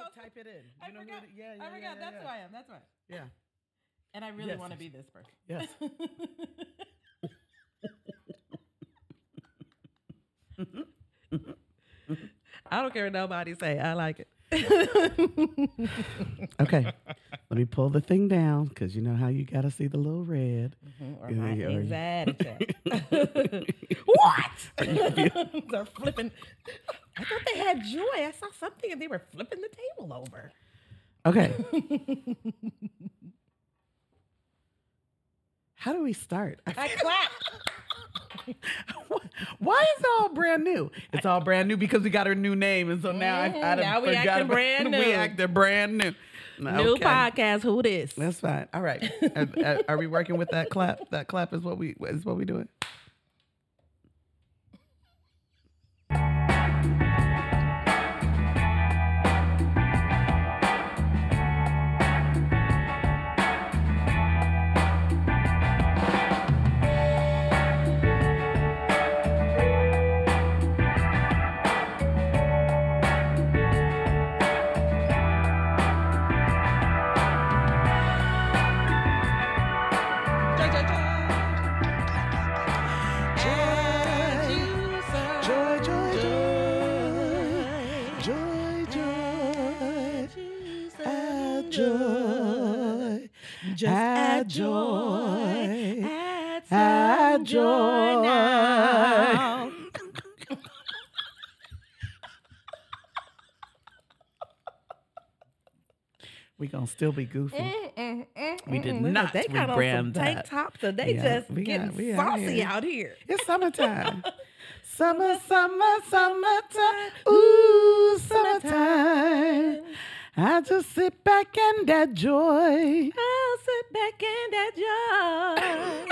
Else? Type it in. I You who forgot. it- yeah, yeah, I forgot. yeah, That's yeah. who I am. That's right. Yeah. And I really Yes, want to yes. be this person. Yes. I don't care what nobody say. I like it. Okay. Let me pull the thing down because you know how you got to see the little red. Mm-hmm. or Yeah, my anxiety what? They're flipping. I thought they had joy. I saw something and they were flipping the table over. Okay. How do we start? I clap. Why is it all brand new? It's all brand new because we got our new name, and so now I, I done now we acting brand new. We acting brand new. New Okay. podcast. Who this? That's fine. All right. are, are- are we working with that clap? That clap is what we is what we doing. Add joy. joy, Add add some joy now. We gonna still be goofy. Eh, eh, eh, we did Look, not They got on some tank that. tops, so they Yeah, just we got- getting we saucy here. out here. It's summertime. Summer, summer, summertime. Ooh, summertime. I just sit back and add joy. I'll sit back and that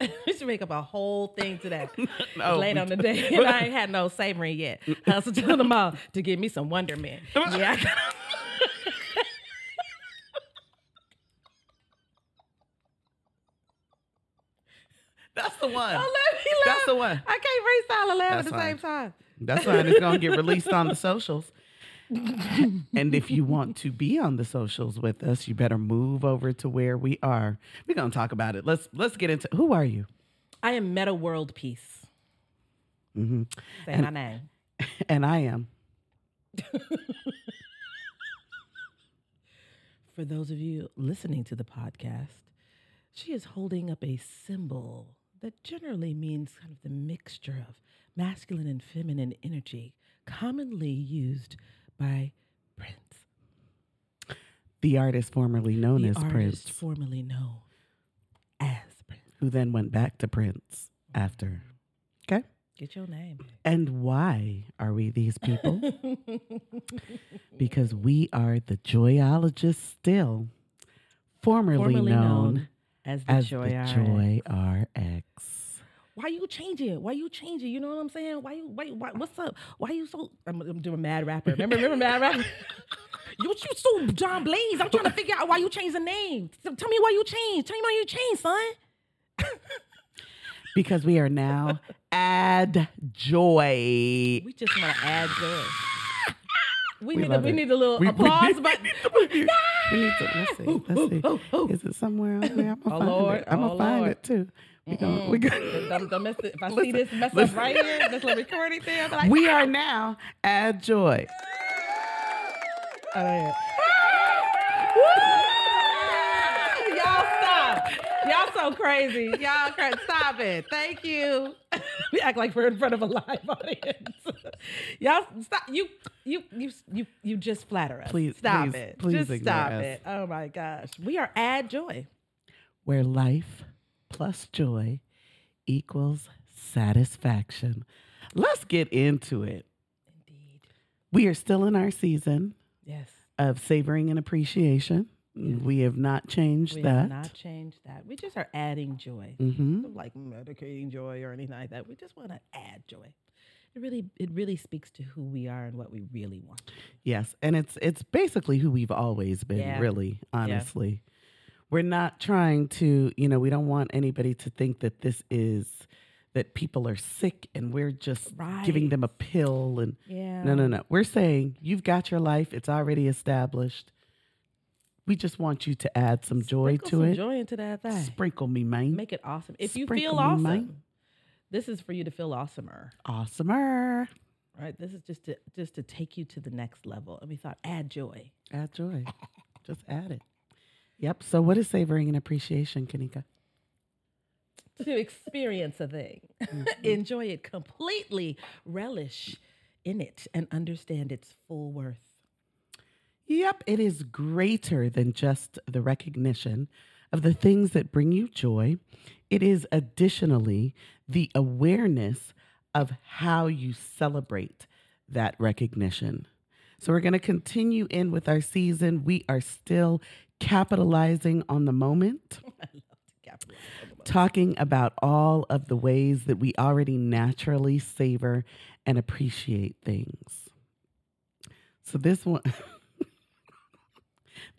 joy. we should make up a whole thing to that. No, Late on the day, and I ain't had no savory yet. Hustle to the all to give me some Wonder Man. Yeah, That's the one. Oh, let me laugh. That's the one. I can't freestyle and laugh That's at the same time. That's why It's gonna get released on the socials. And if you want to be on the socials with us, you better move over to where we are. We're gonna talk about it. Let's let's get into who are you? I am Metta World Peace. hmm Say And- my name. And I am. For those of you listening to the podcast, she is holding up a symbol that generally means kind of the mixture of masculine and feminine energy, commonly used by Prince, The artist formerly known the as artist Prince, formerly known as Prince. who then went back to Prince after. Okay. Get your name. And why are we these people? because we are the joyologists still, formerly, formerly known, known as the as Joy the RX. Joy RX. Why you changing? Why you changing? You know what I'm saying? Why you why, why what's up? Why you so I'm, I'm doing mad rapper. Remember, remember mad rapper? you you so John Blaze. I'm trying to figure out why you changed the name. So tell me why you changed. Tell me why you changed, son. Because we are now Add Joy. We just want to add joy. We, We need a, we need a little We- we applause need- button. We need to let's see. Oh, let's oh, see. oh, oh. Is it somewhere on there? I'm gonna oh, oh, find Lord. it. I'm gonna Oh, find it too. We gonna, we, gonna, Don't- don't mess it- If I see this mess listen. up right here, this little recording thing, be like, we ah! are now Add Joy. Oh, yeah. Y'all stop. Y'all so crazy. Y'all cra- stop it. Thank you. we act like we're in front of a live audience. Y'all stop. You you you you you just flatter us. Please- stop please- it. please just stop us. it. Oh my gosh. We are add joy. where life plus joy equals satisfaction. Let's get into it. Indeed. We are still in our season Yes. of savoring and appreciation. We have not changed We that. We have not changed that. We just are adding joy. hmm Like medicating joy or anything like that. We just want to add joy. It really it really speaks to who we are and what we really want. Yes, and it's it's basically who we've always been, Yeah. really, honestly. We're not trying to, you know, we don't want anybody to think that this is that people are sick and we're just giving them a pill and Yeah. no, no, no. We're saying you've got your life, it's already established. We just want you to add some joy Sprinkle to some it. joy into that thing. Sprinkle me, man. Make it awesome. If you Sprinkle feel me, awesome, this is for you to feel awesomer. Awesomer. Right? This is just to just to take you to the next level. And we thought, add joy. Add joy. just add it. Yep. So what is savoring and appreciation, Kanika? to experience a thing, Mm-hmm. enjoy it completely, relish in it, and understand its full worth. Yep, it is greater than just the recognition of the things that bring you joy. It is additionally the awareness of how you celebrate that recognition. So, we're going to continue in with our season. We are still capitalizing on the moment, I love to capitalize on the moment. talking about all of the ways that we already naturally savor and appreciate things. So, this one.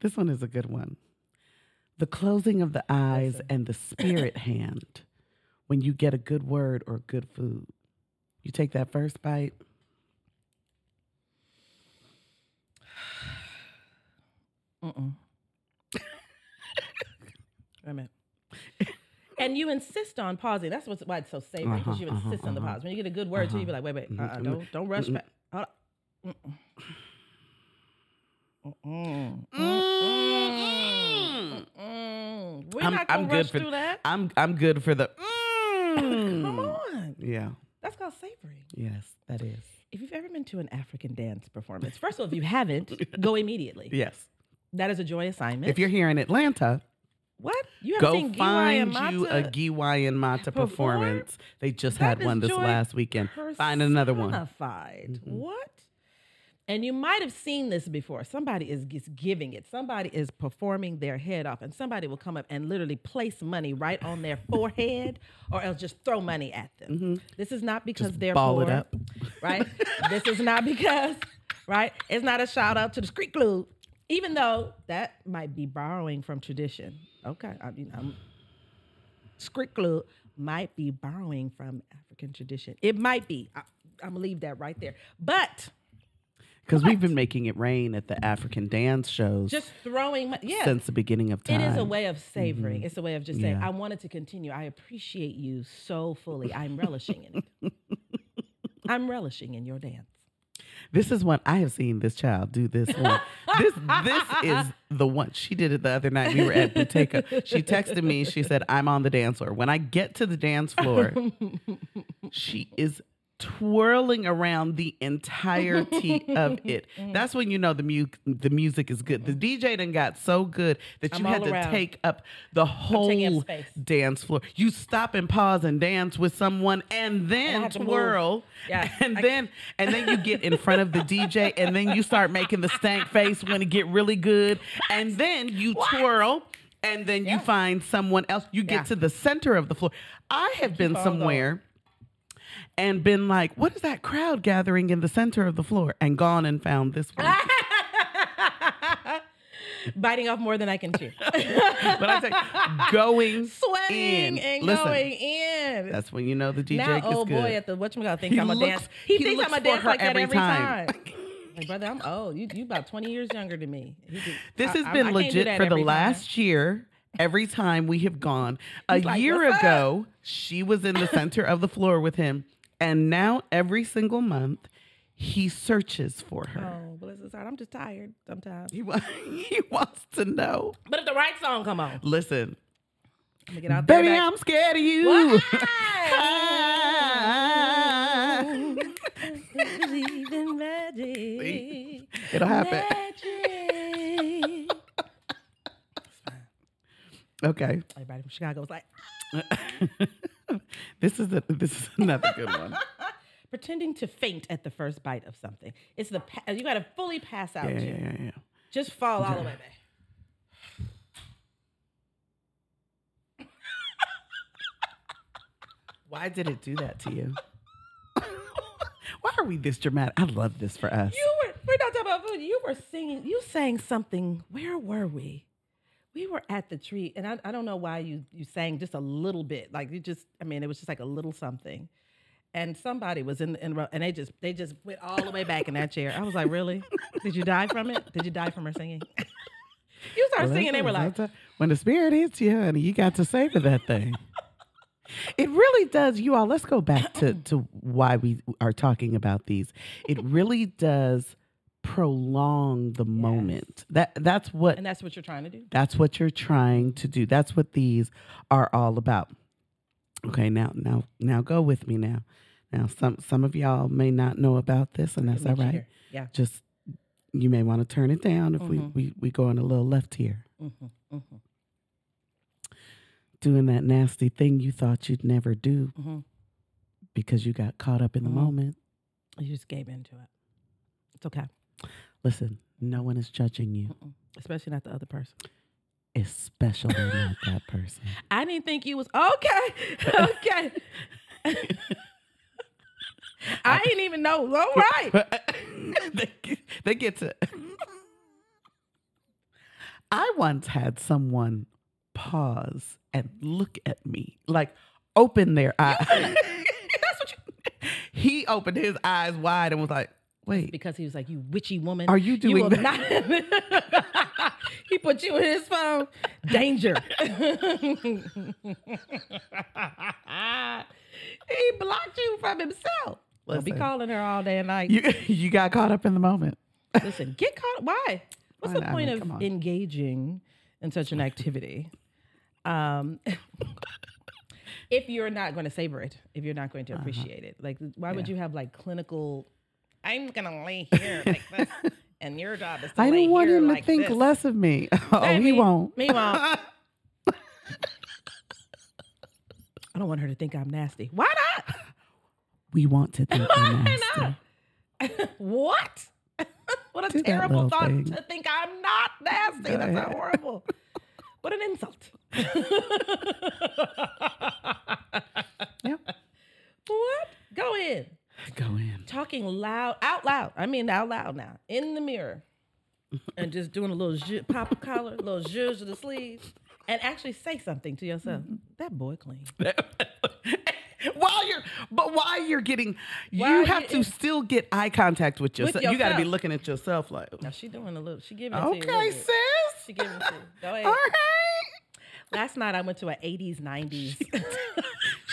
This one is a good one. The closing of the eyes and the spirit hand when you get a good word or good food. You take that first bite. Mm-mm. A minute. And you insist on pausing. That's what's why it's so savory because Uh-huh, you uh-huh, insist on the uh-huh. pause. When you get a good word, too, you be like, wait, wait, Mhm, uh-uh, mhm, don't don't rush mhm. back. Hold on. Mm-mm. Mm-mm. Mm. Mm-mm. We're I'm- not gonna good rush for- through that. I'm I'm good for the. Come Mm. on, Yeah. that's called savory. Yes, that is. If you've ever been to an African dance performance, first of all, if you haven't, go immediately. Yes. That is a joy assignment. If you're here in Atlanta, what you haven't go seen Giwa find and you a Mata Giwa and Mata perform? performance. They just That had is one this joy last weekend. Find another one. personified. Mhm. What? And you might have seen this before. Somebody is, is giving it. Somebody is performing their head off, and somebody will come up and literally place money right on their forehead, or else just throw money at them. This is not because Just they're ball poor, it up. right? this is not because, right? It's not a shout out to the street club, even though that might be borrowing from tradition. Okay, I mean, I'm club might be borrowing from African tradition. It might be. I, I'm gonna leave that right there. But Because we've been making it rain at the African dance shows just throwing, mon- yeah. since the beginning of time. It is a way of savoring. Mm-hmm. It's a way of just saying, Yeah. I wanted to continue. I appreciate you so fully. I'm relishing in it. I'm relishing in your dance. This is one I have seen this child do this one. this this is the one she did it the other night. We were at Bouteca. She texted me. She said, "I'm on the dance floor." When I get to the dance floor, she is twirling around the entirety of it. That's when you know the mu- the music is good. The DJ done got so good that you I'm had to around. take up the taking up whole dance floor. You stop and pause and dance with someone, and then move. twirl. Yeah, and I- then and then you get in front of the DJ, and then you start making the stank face when it get really good, and then you twirl. And then you find someone else. You get Yeah. to the center of the floor. I have been somewhere and been like, what is that crowd gathering in the center of the floor? And gone and found this one. Biting off more than I can chew. but I say, going Sweating in. and Listen, going in. That's when you know the DJ now, is oh, old good. boy at the whatchamacallit thinks He I'm gonna dance. He, he thinks I'm looks gonna dance her like that every every time. time. like, brother, I'm old. You you about 20 years younger than me. This I- has I- been I can't legit for the every time. last year. Every time we have gone, a like, year ago, she was in the center of the floor with him, and now every single month, he searches for her. Oh, bless his heart. I'm just tired sometimes. He, wa- he wants to know. But if the right song come on, Listen, I'm gonna get out there. baby, back- I'm scared of you. Why? Believe in magic. It'll happen. Magic. Okay, Everybody from Chicago was like, this is a, this is another good one. pretending to faint at the first bite of something. It's the pa- you got to fully pass out. Yeah, yeah, yeah, yeah. Just fall all the way back. Why did it do that to you? Why are we this dramatic? I love this for us. You were we're not talking about food. You were singing. You sang something. Where were we? We were at the tree, and I, I don't know why you you sang just a little bit. Like you just, I mean, it was just like a little something. And somebody was in, in and they just they just went all the way back in that chair. I was like, really? Did you die from it? Did you die from her singing? you started Well, singing, they were like, when the spirit hits you, honey, you got to savor that thing. It really does, you all. Let's go back to to why we are talking about these. It really does prolong the moment. That that's what and that's what you're trying to do. that's what you're trying to do. That's what these are all about. Okay, now now now go with me now. Now some some of y'all may not know about this, and that's all Make right. sure. Yeah. Just you may want to turn it down if Mhm. we, we we go on a little left here. hmm hmm Doing that nasty thing you thought you'd never do hmm because you got caught up in the Mhm. moment. You just gave into it. It's okay, Listen, no one is judging you, Mm-mm. especially not the other person. especially not that person. I didn't think you was okay. Okay. I didn't even know. All right. they, get- they get to. I once had someone pause and look at me, like open their eyes. That's what you. he opened his eyes wide and was like, "Wait, Because he was like, "You witchy woman." are you doing will that?" not. he put you in his phone. Danger. he blocked you from himself. Don't be calling her all day and night. You you got caught up in the moment. Listen, get caught. Why? What's Why the not? I point mean, of engaging in such an activity? Um, if you're not going to savor it, if you're not going to appreciate it, like why would Uh-huh. You have like clinical? I'm gonna lay here like this, and your job is to I lay didn't want here him to like think this. less of me. Oh, he Baby, won't. Me won't. I don't want her to think I'm nasty. Why not? We want to think we're Why nasty. not? what? what a Do that terrible little thought thing. to think I'm not nasty. Go That's ahead. horrible. What an insult. Yep. What? Go in. Go in. Talking loud, out loud. I mean, out loud now, in the mirror, and just doing a little zhu- pop collar, a little zhuzh of the sleeves, and actually say something to yourself. That boy clean. while you're, but while you're getting, While you have you- to still get eye contact with yourself. You got to be yourself. looking at yourself like, Now she doing a little. She giving it to you. a okay, bit. sis. She giving it to you. Go ahead. All right. Last night I went to an 80s, 90s.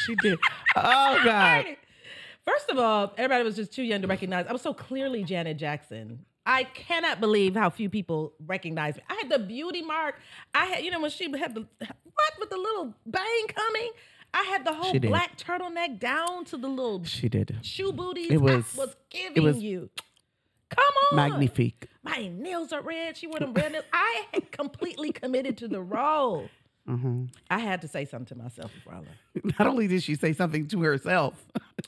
She did. Oh God. First of all, everybody was just too young to recognize. I was so clearly Janet Jackson. I cannot believe how few people recognize me. I had the beauty mark. I had, you know, when she had the what with the little bang coming. I had the whole black turtleneck down to the little She did. shoe booties. It was- I was giving was you. Come on, Magnifique. My nails are red. She wore them red nails. I had completely committed to the role. Hmm I had to say something to myself before I left. Not only did she say something to herself,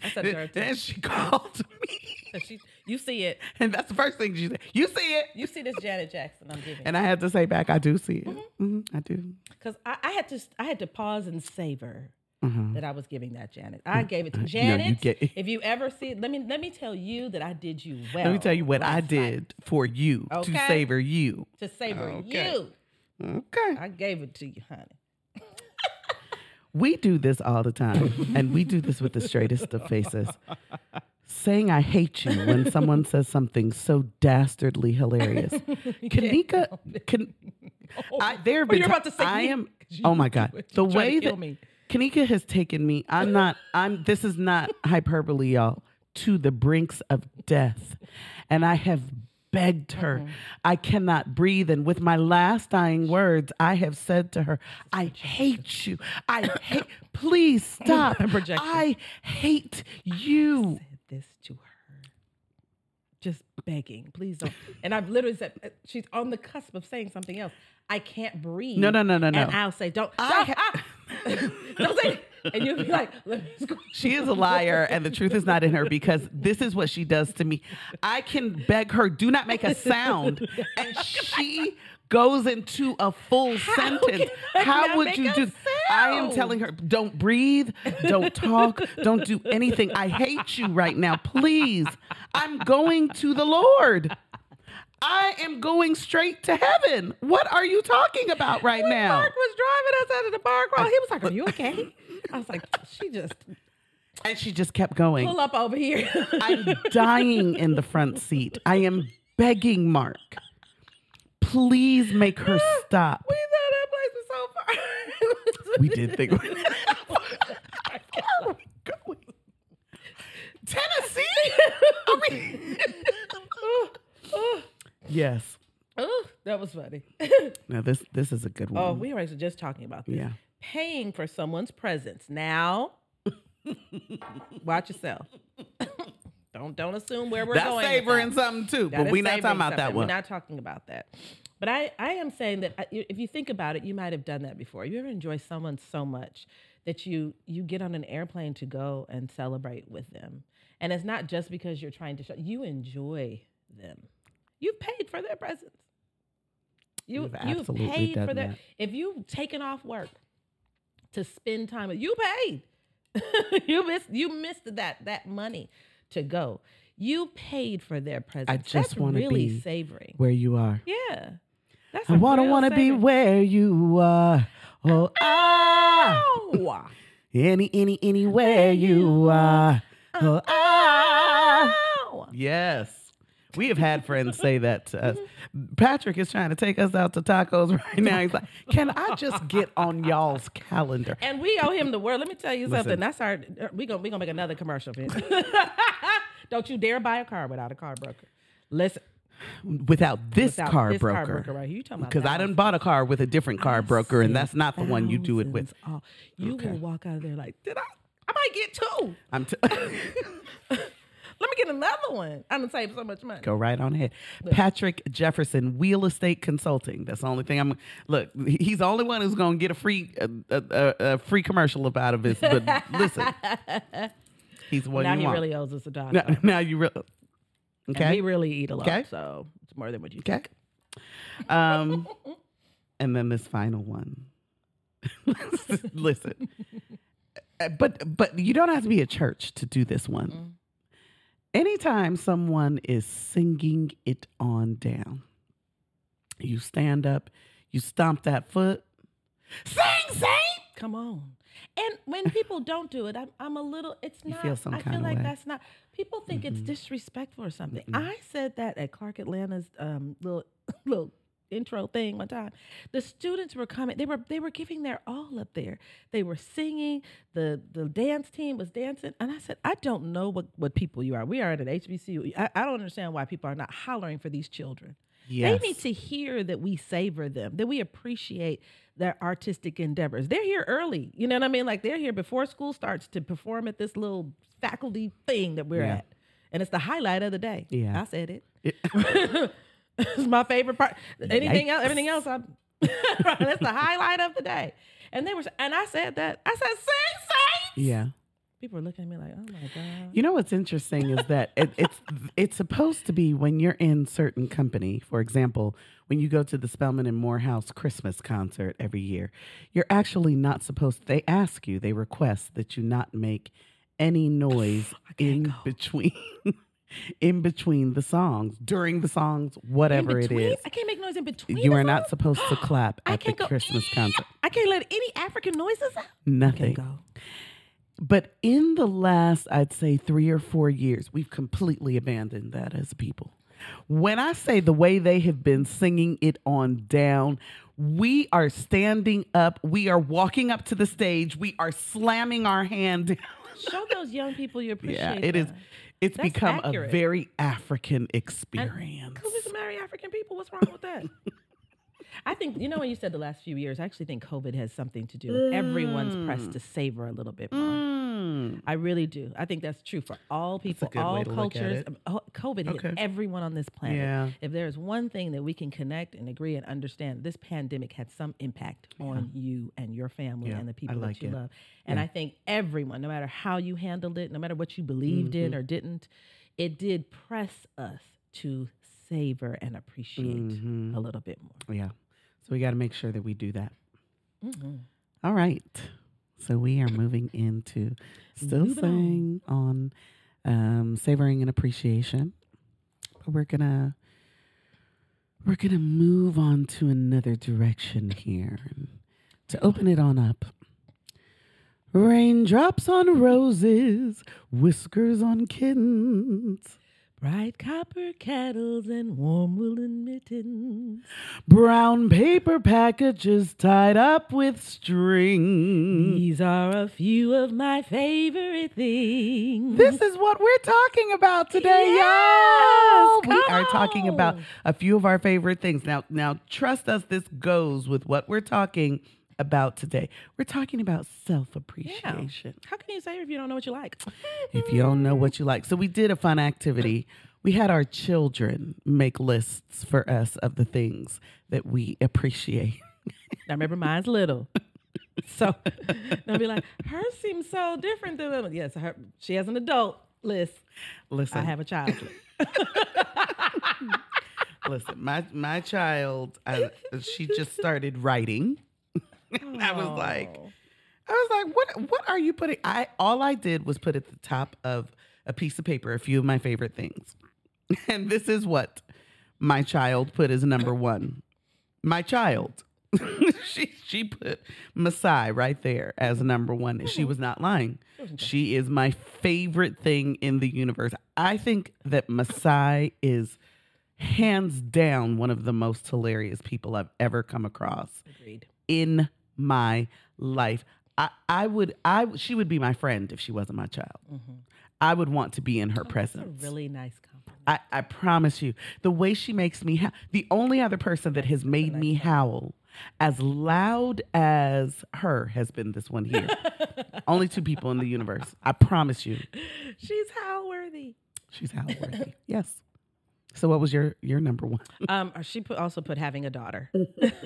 I said to her, then she called me, she, you see it. and that's the first thing she said. You see it, You see this Janet Jackson I'm giving. and I had to say back, I do see it. Mm-hmm. Mhm, I do. Because I, I had to I had to pause and savor Mhm. that I was giving that Janet. I gave it to Uh, no, you Janet. get- if you ever see it, let me let me tell you that I did you well. Let me tell you what I last night did for you to savor you. to savor Okay. you. Okay. I gave it to you, honey. We do this all the time, and we do this with the straightest of faces. Saying I hate you when someone says something so dastardly hilarious. Kanika, can, I, oh, there have Oh, been you're ti- about to say I me, am. Oh my God, the You try to way that me. Kanika has taken me. I'm not. I'm. This is not hyperbole, y'all. To the brinks of death, and I have begged her. Mm-hmm. I cannot breathe, and with my last dying words, I have said to her, "I hate you. I hate. Please stop. I hate you." I said this to her. Just begging, please don't. And I've literally said uh, she's on the cusp of saying something else. I can't breathe. No, no, no, no, no. And I'll say, don't, I don't, ah. don't say. And you'll be like, let me. She is a liar, and the truth is not in her because this is what she does to me. I can beg her, do not make a sound, and she goes into a full sentence. How would you do? I am telling her, don't breathe, don't talk, don't do anything. I hate you right now. Please, I'm going to the Lord. I am going straight to heaven. What are you talking about right When now? Mark was driving us out of the bar crawl. He was like, "Are you okay?" I was like, "She just And she just kept going. pull up over here." I'm dying in the front seat. I am begging Mark. Please make her stop. we thought that place was so far. We did think. Where are we going? Tennessee? I mean, oh, oh. Yes. oh, that was funny. Now this this is a good oh, one. oh, we were just talking about this. yeah. Paying for someone's presence. Now, watch yourself. don't don't assume where we're That's going. with savoring something too, That but we're not talking about that one. We're not talking about that. But I, I am saying that uh, if you think about it, you might have done that before. You ever enjoy someone so much that you you get on an airplane to go and celebrate with them, and it's not just because you're trying to show. You enjoy them. You've paid for their presence. You You've you've absolutely paid for done their. that. If you've taken off work to spend time with, you paid. you missed you missed that that money to go. You paid for their presence. I just wanna really be savoring. Where you are. Yeah. That's I a wanna wanna be where you are. Oh ah. Any any anywhere you are. Oh ah. Yes. We have had friends say that to us. Patrick is trying to take us out to tacos right now. He's like, "Can I just get on y'all's calendar?" And we owe him the world. Let me tell you Listen. something. That's our. We gonna we gonna make another commercial. Don't you dare buy a car without a car broker. Listen, Without this without car this broker. car broker right here. You talking about Because I done bought a car with a different car broker, and that's not the one you do it with. You Okay. will walk out of there like, did I? I might get two. I'm t- Let me get another one. I'm gonna save so much money. go right on ahead. Patrick Jefferson, Real Estate Consulting. That's the only thing I'm. Look, he's the only one who's gonna get a free a, a, a, free commercial about of this. But listen, he's one now you he want. really owes us a dollar. now, now you really. And Okay. we really eat a lot, Okay. so it's more than what you Okay. think. Um, and then this final one. Listen, Uh, but but you don't have to be a church to do this one. Mm. Anytime someone is singing it on down, you stand up, you stomp that foot, sing, sing. Come on. And when people don't do it, I'm, I'm a little, it's not, feel I feel like way. that's not, people think it's disrespectful or something. I said that at Clark Atlanta's um, little, little intro thing one time. The students were coming, they were, they were giving their all up there. They were singing, the, the dance team was dancing. And I said, I don't know what, what people you are. We are at an HBCU. I, I don't understand why people are not hollering for these children. Yes. They need to hear that we savor them, that we appreciate their artistic endeavors. They're here early. You know what I mean? Like they're here before school starts to perform at this little faculty thing that we're Yeah. at. And it's the highlight of the day. Yeah. I said it. It- it's my favorite part. Anything else, everything else, I'm that's the highlight of the day. And they were and I said that. I said, sing, sing. yeah. People are looking at me like, oh my God. You know what's interesting is that it, it's it's supposed to be when you're in certain company. For example, when you go to the Spelman and Morehouse Christmas concert every year, you're actually not supposed. They ask you, they request that you not make any noise in go. between. In between the songs, during the songs, whatever In it between? is, I can't make noise in between. you the are not supposed to clap at the can't go. Christmas concert. I can't let any African noises out. Nothing. Go. But in the last, I'd say three or four years, we've completely abandoned that as people. When I say the way they have been singing it on down, we are standing up, we are walking up to the stage, we are slamming our hand down. Show those young people you appreciate. Yeah, it is. It's That's become accurate. a very African experience. Who to marry African people? What's wrong with that? I think you know when you said the last few years. I actually think COVID has something to do with everyone's pressed to savor a little bit more. Mm. I really do. I think that's true for all people, all to look at cultures. COVID hit everyone on this planet. Yeah. If there's one thing that we can connect and agree and understand, this pandemic had some impact on you and your family Yeah, and the people like that you it. love. And Yeah. I think everyone, no matter how you handled it, no matter what you believed in Mm-hmm. or didn't, it did press us to savor and appreciate Mhm. a little bit more. Yeah. So we got to make sure that we do that. Mhm. All right. So we are moving into still Moving saying on um, savoring and appreciation. But we're gonna we're going to move on to another direction here. To open it on up. Raindrops on roses, whiskers on kittens. Bright copper kettles and warm woolen mittens. Brown paper packages tied up with string. These are a few of my favorite things. This is what we're talking about today, Yes, y'all. We are talking about a few of our favorite things. Now, now trust us, this goes with what we're talking about today. We're talking about self-appreciation. How can you say if you don't know what you like? If you don't know what you like. So we did a fun activity. We had our children make lists for us of the things that we appreciate. I remember mine's little. So they'll be like, hers seems so different than them. Yes, her, she has an adult list. Listen, I have a child list. listen. My my child, I, she just started writing. I was like, Oh. I was like, what what are you putting? I all I did was put at the top of a piece of paper a few of my favorite things. And this is what my child put as number one. My child. she she put Masai right there as number one. And she was not lying. She is my favorite thing in the universe. I think that Masai is hands down one of the most hilarious people I've ever come across Agreed. in my life. I, I would I she would be my friend if she wasn't my child. Mm-hmm. I would want to be in her oh, a presence. really nice compliment. I, I promise you, the way she makes me howl, the only other person that has made me howl as loud as her has been this one here. only two people in the universe. I promise you. She's how worthy. She's howl worthy. yes. So what was your your number one? Um, she put also put having a daughter,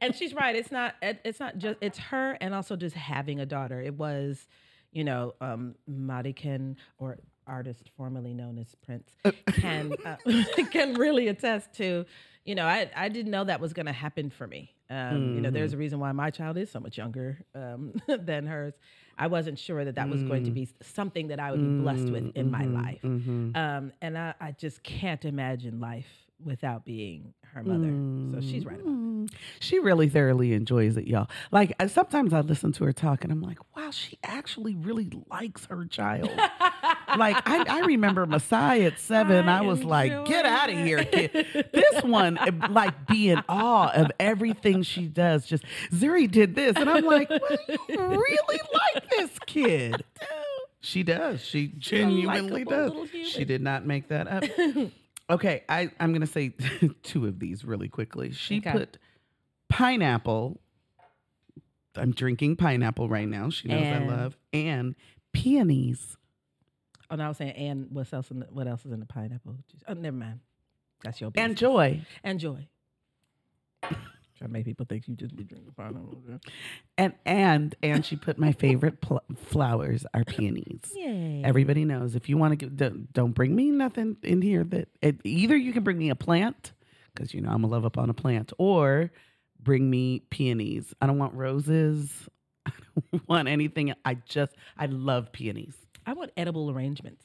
and she's right. It's not. It's not just. It's her, and also just having a daughter. It was, you know, um, Madikin or artist formerly known as Prince can uh, can really attest to. You know, I I didn't know that was going to happen for me. Um, You know, there's a reason why my child is so much younger um, than hers. I wasn't sure that that was going to be something that I would be blessed with in my life. Um, and I, I just can't imagine life without being her mother. So she's right about it. Mm, She really thoroughly enjoys it, y'all. Like I- sometimes I listen to her talk and I'm like, wow, she actually really likes her child. like I, I remember Messiah at seven. I, I was like, get out of here, kid. this one, eh, like, be in awe of everything she does. Just Zuri did this, and I'm like, well, you really like this kid. She does. She genuinely does. She did not make that up. Okay, I, I'm going to say two of these really quickly. She Okay. put pineapple. I'm drinking pineapple right now. She knows And- I love. And peonies. Oh, no, I was saying, and what else? In the, what else is in the pineapple juice? Oh, never mind. That's your And joy. and joy. Trying to make people think you just be drinking pineapple. And and and she put my favorite pl- flowers are peonies. Yay! Everybody knows if you want to don't, don't bring me nothing in here that it, either you can bring me a plant because you know I'm a love up on a plant or bring me peonies. I don't want roses. I don't want anything. I just I love peonies. I want edible arrangements.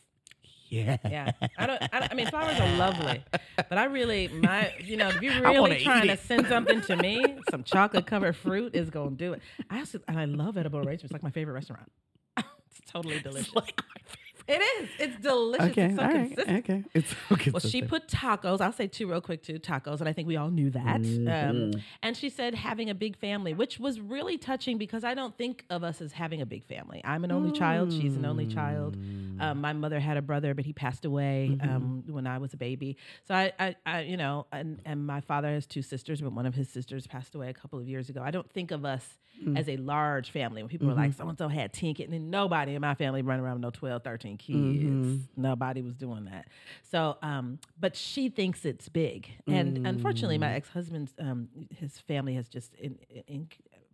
Yeah. Yeah, I don't. I, don't- I mean, flowers are lovely, but I really, my, you know, if you're really trying to send something to me, some chocolate covered fruit is gonna do it. I also, and I love edible arrangements. It's like my favorite restaurant. it's totally delicious. like my favorite. It is. It's delicious. Okay. It's so all right. consistent. Okay. It's so consistent. Well, she put tacos. I'll say two real quick too. Tacos, and I think we all knew that. Um, and she said having a big family, which was really touching because I don't think of us as having a big family. I'm an only child. She's an only child. Um, my mother had a brother, but he passed away um, when I was a baby. So I, I, I you know, and, and my father has two sisters, but one of his sisters passed away a couple of years ago. I don't think of us Mm. as a large family. When people were like, so and so had 10 kids, and nobody in my family running around with no 12, 13 kids. Mm-hmm. Nobody was doing that. So, um, but she thinks it's big. And unfortunately, my mm. ex husband's, um, his family has just in, in,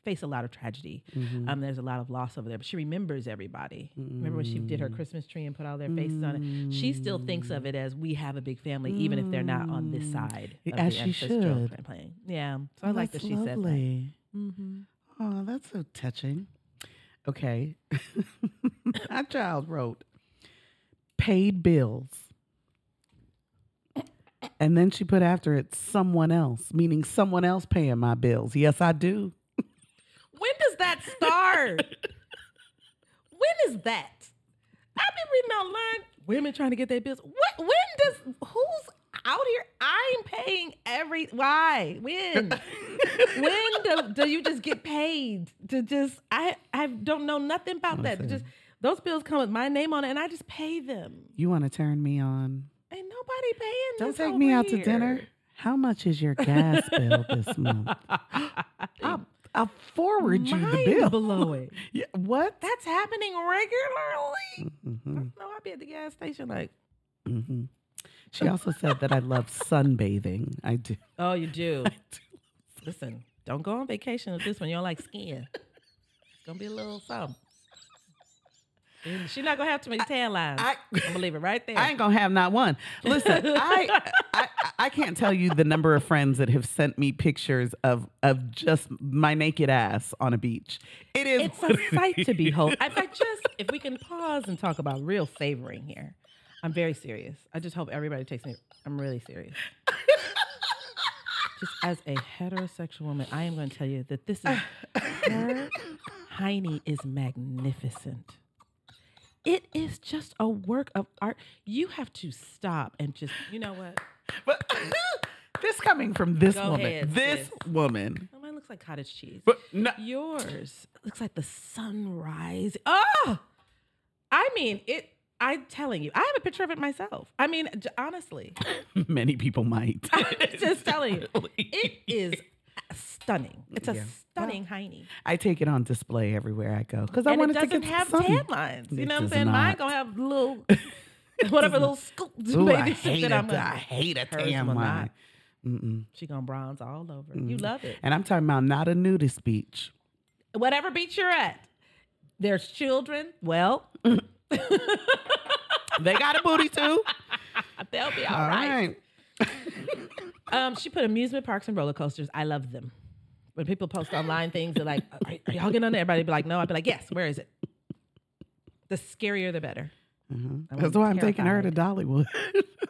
face a lot of tragedy. Mm-hmm. Um, there's a lot of loss over there, but she remembers everybody. Remember when she did her mm. Christmas tree and put all their faces on it? She still thinks of it as we have a big family, even if they're not on this side As she should. plane. Yeah, so Oh, I like that she said that. Oh, that's so touching. Okay. My child wrote paid bills. And then she put after it someone else, meaning someone else paying my bills. Yes, I do. When does that start? when is that? I've been reading online. Women trying to get their bills. What? When does? Who's out here? I'm paying every. Why? When? when do, do you just get paid to just? I I don't know nothing about that. Just those bills come with my name on it, and I just pay them. You want to turn me on? Ain't nobody paying. Don't take me out to dinner. How much is your gas bill this month? I'll, I'll forward you the Mind bill. blowing. Yeah, what? That's happening regularly. hmm No, I'll be at the gas station like, hmm She also said that I love sunbathing. I do. oh, you do. Do. Listen, don't go on vacation with this one. You don't like skin. It's gonna be a little something. She's not gonna have too many tan lines. I, I- leave it right there. I ain't gonna have not one. Listen, I, I I can't tell you the number of friends that have sent me pictures of of just my naked ass on a beach. It is. it's a sight to behold. If I just, if we can pause and talk about real savoring here, I'm very serious. I just hope everybody takes me. I'm really serious. just as a heterosexual woman, I am going to tell you that this is her hiney is magnificent. It is just a work of art. You have to stop and just, you know what? But this coming from this Go woman. ahead, this sis. woman. Oh, mine looks like cottage cheese. But no, Yours looks like the sunrise. Oh, I mean it. I'm telling you, I have a picture of it myself. I mean, j- honestly, many people might. Just telling you, it is stunning. It's a Yeah. stunning hiney, I take it on display everywhere I go because I and it wanted to doesn't have tan lines. You It know what I'm saying? Mine not. gonna have little, whatever little scoops. Ooh, I baby, hate that a, I'm I gonna- hate a tan line. Mm-mm. She gonna bronze all over. Mm. You love it. And I'm talking about not a nudist beach. Whatever beach you're at, there's children. Well, They got a booty too. they'll be all All right. right. Um, she put amusement parks and roller coasters. I love them. When people post online things, they're like, "Are, are y'all getting on there?" Everybody be like, "No." I'd be like, "Yes." Where is it? The scarier, the better. Mhm. That's why I'm taking her to. Dollywood.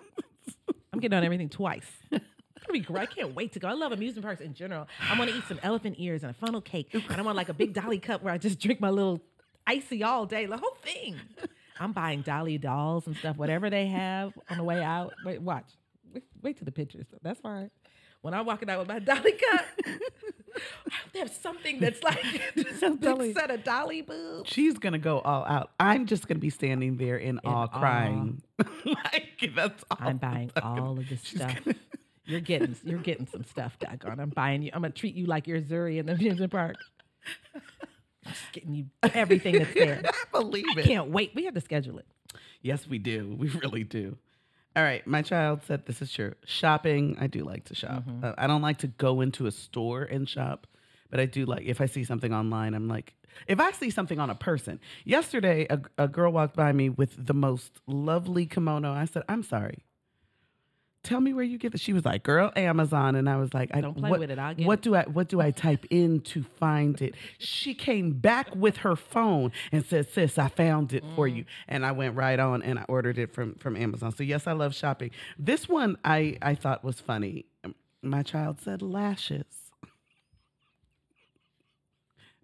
I'm getting on everything twice. It's gonna be great. I can't wait to go. I love amusement parks in general. I want to eat some elephant ears and a funnel cake, and I want like a big Dolly cup where I just drink my little icy all day, the whole thing. I'm buying Dolly dolls and stuff, whatever they have on the way out. Wait, watch. Wait, wait to the pictures. That's fine. When I'm walking out with my Dolly cup, there's something that's like a big set of Dolly boobs. She's gonna go all out. I'm just gonna be standing there in, awe, awe. crying. like that's all. I'm buying all of this stuff. You're getting you're getting some stuff, doggone. I'm buying you. I'm gonna treat you like you're Zuri in the amusement park. Just getting you everything that's there. I believe I it. can't wait. We have to schedule it. Yes, we do. We really do. All right. My child said this is true. Shopping, I do like to shop. Mm-hmm. Uh, I don't like to go into a store and shop, but I do like, if I see something online, I'm like, if I see something on a person. Yesterday, a, a girl walked by me with the most lovely kimono. I said, I'm sorry. Tell me where you get it. She was like, "Girl, Amazon," and I was like, I, Don't play what, with it. I'll get what it. do I what do I type in to find it? She came back with her phone and said, "Sis, I found it for Mm. you." And I went right on and I ordered it from from Amazon. So yes, I love shopping. This one I I thought was funny. My child said lashes.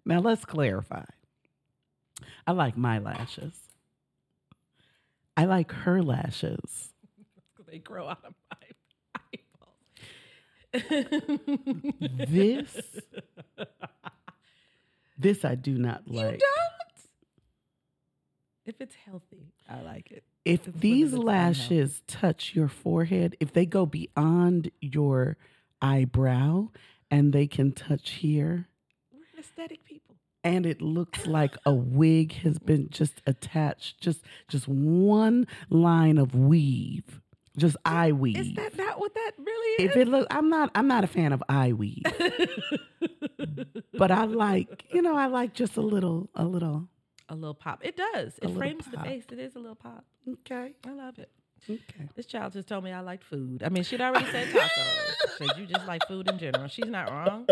Now let's clarify. I like my lashes. I like her lashes. They grow out of. This this I do not you like. don't. If it's healthy, I like it. if It's these limited time health. lashes touch your forehead, if they go beyond your eyebrow and they can touch here, We're aesthetic people. and it looks like a wig has been just attached, just just one line of weave, just eye weave. Is that not what that really is? if it looks, I'm not I'm not a fan of eye weave, but I like you know I like just a little a little. a little pop. It does. It frames the pop. face. It is a little pop. Okay, I love it. okay. This child just told me I liked food. I mean, she'd already said tacos. Said you just like food in general. She's not wrong.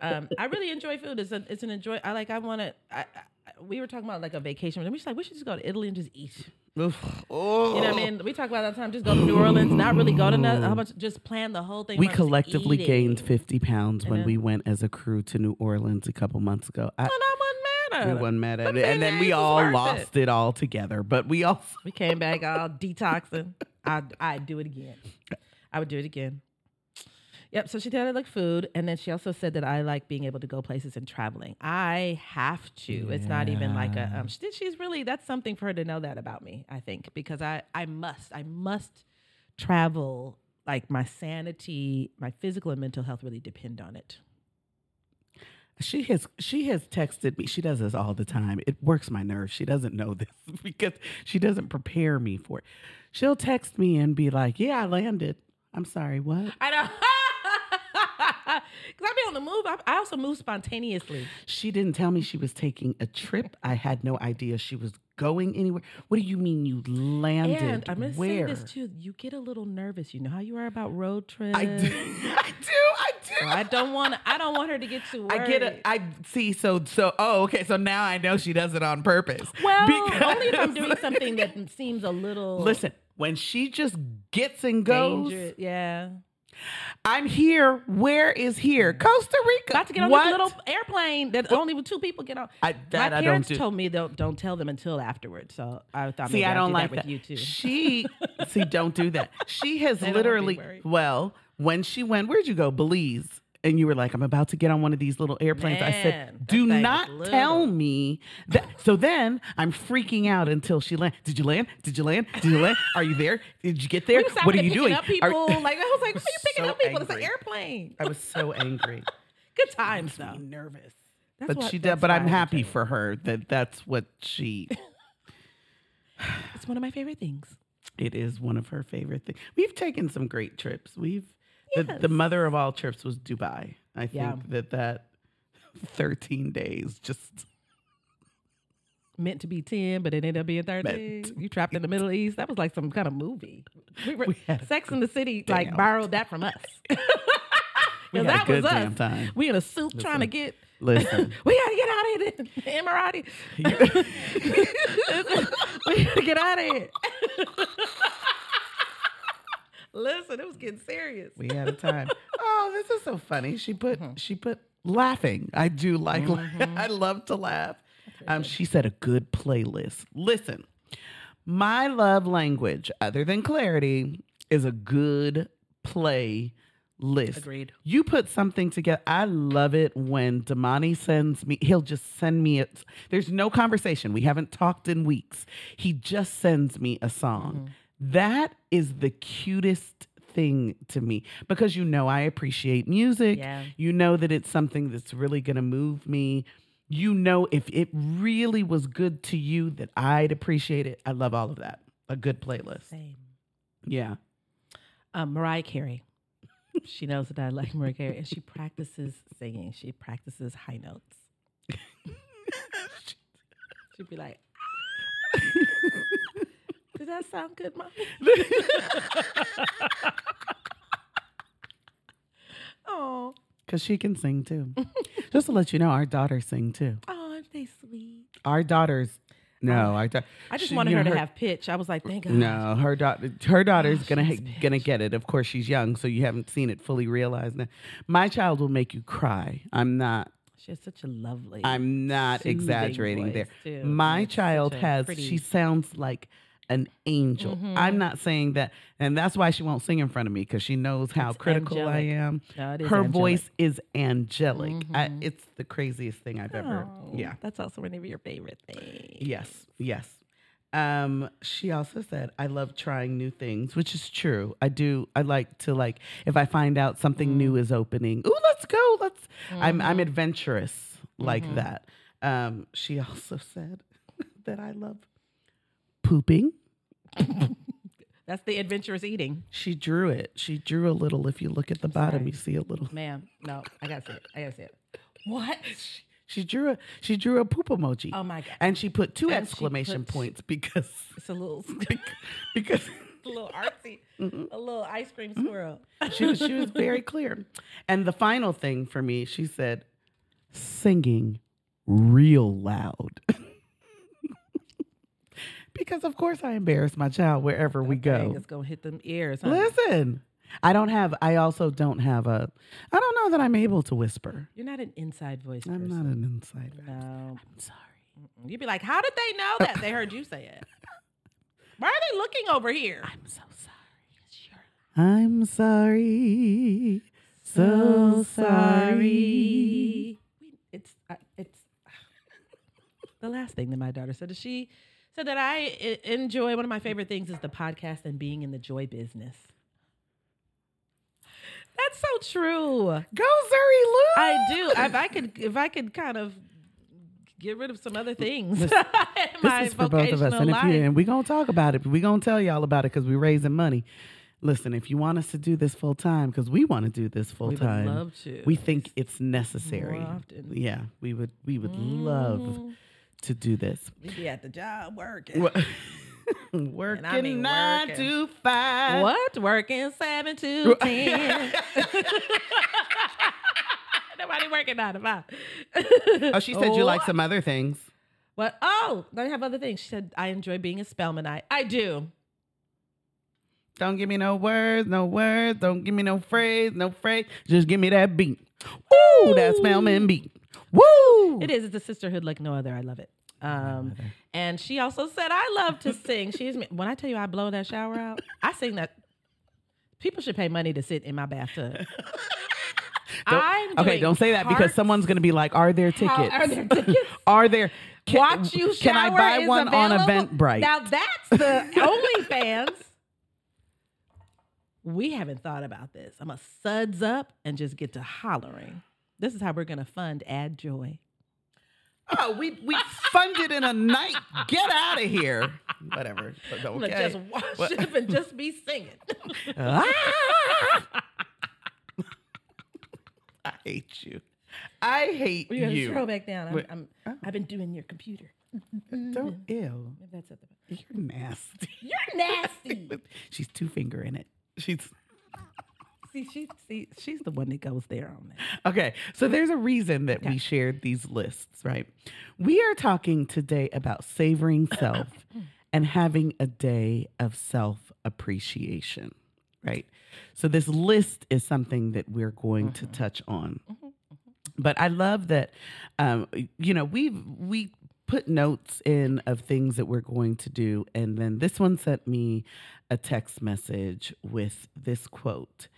Um, I really enjoy food. It's, a, it's an enjoy. I like. I want to. I, I, we were talking about like a vacation. And we just like we should just go to Italy and just eat. Oof. Oh. You know what I mean? We talk about that time. Just go to New Orleans, not really go to nothing. How much? Just plan the whole thing. We collectively gained 50 pounds when we went as a crew to New Orleans a couple months ago. I, And I wasn't mad at we it. wasn't mad at But it. And then we all worth it. lost it. all together. But we all we came back all detoxing. I I'd do it again. I would do it again. Yep. So she said I like food, and then she also said that I like being able to go places and traveling. I have to. It's not even like a. Um, she, she's really that's something for her to know that about me. I think because I I must I must travel. Like my sanity, my physical and mental health really depend on it. she has she has texted me. She does this all the time. It works my nerves. She doesn't know this because she doesn't prepare me for it. She'll text me and be like, "Yeah, I landed." I'm sorry, what? I don't know. Because I be on the move. I, I also move spontaneously. She didn't tell me she was taking a trip. I had no idea she was going anywhere. What do you mean you landed? And I'm gonna Where? say this too. You get a little nervous. You know how you are about road trips. I do. I do. I do. So I don't want. I don't want her to get too worried. I get it. I see. So so. Oh, okay. So now I know she does it on purpose. well, Because- only if I'm doing something that seems a little Listen, when she just gets and goes, dangerous. Yeah. I'm here. Where is here? Mm. Costa Rica. About to get on what? this little airplane that only with two people get on. I, that My parents do. told me don't don't tell them until afterwards. So I thought See, maybe I don't do like that that. with you too. She see, don't do that. She has They don't wanna be literally. Well, when she went, where'd you go? Belize. And you were like, I'm about to get on one of these little airplanes. I said, Do not tell me that. So then I'm freaking out until she land. Did you land? Did you land? Did you land? Are you there? Did you get there? What are you doing? Up Are- people. like I was like, why are you picking So up people? It's an airplane. I was so angry. Good times though. Nervous. That's but what- she did. But I'm happy for her that that's what she. It's one of my favorite things. It is one of her favorite things. We've taken some great trips. We've the, the mother of all trips was Dubai. I think Yeah. that that 13 days just Meant to be ten, but it ended up being Meant thirteen. You trapped in the Middle East. That was like some kind of movie. We were, We Sex in the City like borrowed that from us. we had a that good was us. time. We in a suit trying to get. Listen. we gotta get out of here, Emirati. we gotta get out of here. Listen, it was getting serious. we had a time. oh, this is so funny. She put Mm-hmm. she put laughing. I do like I love to laugh. Um, she said a good playlist. Listen, my love language, other than clarity, is a good play list. Agreed. You put something together. I love it when Damani sends me, he'll just send me a, there's no conversation. We haven't talked in weeks. He just sends me a song. That is the cutest thing to me because you know I appreciate music. Yeah. You know that it's something that's really going to move me. You know, if it really was good to you, that I'd appreciate it. I love all of that. A good playlist. Same. Yeah. Um, Mariah Carey. She knows that I like Mariah Carey, and she practices singing. She practices high notes. She'd be like, "Did that sound good, mom?" oh, Because she can sing too. Just to let you know, our daughters sing too. oh, aren't they sweet? Our daughters, no, our da- I just she- wanted her know, to have pitch. I was like, "Thank God." No, her daughter, her daughter's oh, gonna ha- gonna get it. Of course, she's young, so you haven't seen it fully realized. Now, my child will make you cry. I'm not. she has such a lovely. I'm not exaggerating there. too. My child has. pretty- She sounds like an angel. Mhm. I'm not saying that, and that's why she won't sing in front of me because she knows how It's critical I am. No, Her angelic. voice is angelic. I, Mhm. it's the craziest thing I've ever. Oh, Yeah. that's also one of your favorite things. Yes, yes. Um, she also said, "I love trying new things," which is true. I do. I like to like if I find out something Mm. new is opening. Ooh, let's go. Let's. I'm Mm-hmm. I'm adventurous like that. Um, she also said that I love pooping. That's the adventurous eating. She drew it. She drew a little. If you look at the bottom, you see a little. Ma'am, no, I gotta see it. I gotta see it. What? She drew a she drew a poop emoji. Oh my god! And she put two And she exclamation put- points because It's a little, because a little artsy, Mm-hmm. a little ice cream squirrel. she was she was very clear. And the final thing for me, she said, singing real loud. Because of course I embarrass my child wherever we go. It's gonna hit them ears. Huh? Listen, I don't have. I also don't have a. I don't know that I'm able to whisper. You're not an inside voice I'm person. not an insider. No. I'm sorry. You'd be like, how did they know that? They heard you say it. Why are they looking over here? I'm so sorry. I'm sorry. So sorry. It's uh, it's the last thing that my daughter said. Is she said that I enjoy one of my favorite things is the podcast and being in the joy business. That's so true. Go Zuri Lou. I do. If I could, if I could, kind of get rid of some other things. in This is for both of us, and if you and we gonna talk about it. We're gonna tell y'all about it because we're raising money. Listen, if you want us to do this full time, because we want to do this full we time, love to. we think it's necessary. Yeah, we would. We would love Mm. To do this. We'd be at the job working. Wo- working mean nine working. to five. What? Working seven to ten. Nobody working nine to five. Oh, she said you like some other things. What? Oh, I have other things. She said I enjoy being a Spelmanite. I do. Don't give me no words, no words. Don't give me no phrase, no phrase. Just give me that beat. Ooh, that Spelman beat. Woo! It is. It's a sisterhood like no other. I love it. Um, and she also said I love to sing. She's when I tell you I blow that shower out, I sing that. People should pay money to sit in my bathtub. I'm okay, don't say that because someone's going to be like, "Are there How- tickets? are there tickets? Are there? Can, Watch you shower Can I buy one on available. Eventbrite? Now that's the OnlyFans. We haven't thought about this. I'm gonna suds up and just get to hollering. This is how we're gonna fund Add Joy. Oh, we we funded in a night. Get out of here. Whatever. But I'm gonna Okay. just wash What- up and just be singing. Ah! I hate you. I hate We're gonna you. scroll back down. I'm, I'm oh. I've been doing your computer. Don't ew. Maybe that's at the You're nasty. You're nasty. She's two finger in it. She's see, she, see, she's the one that goes there on that. okay. So there's a reason that Okay. we shared these lists, right? We are talking today about savoring self and having a day of self appreciation, right? So this list is something that we're going to mm-hmm. touch on. Mm-hmm, mm-hmm, but I love that, um, you know, we we put notes in of things that we're going to do, and then this one sent me a text message with this quote.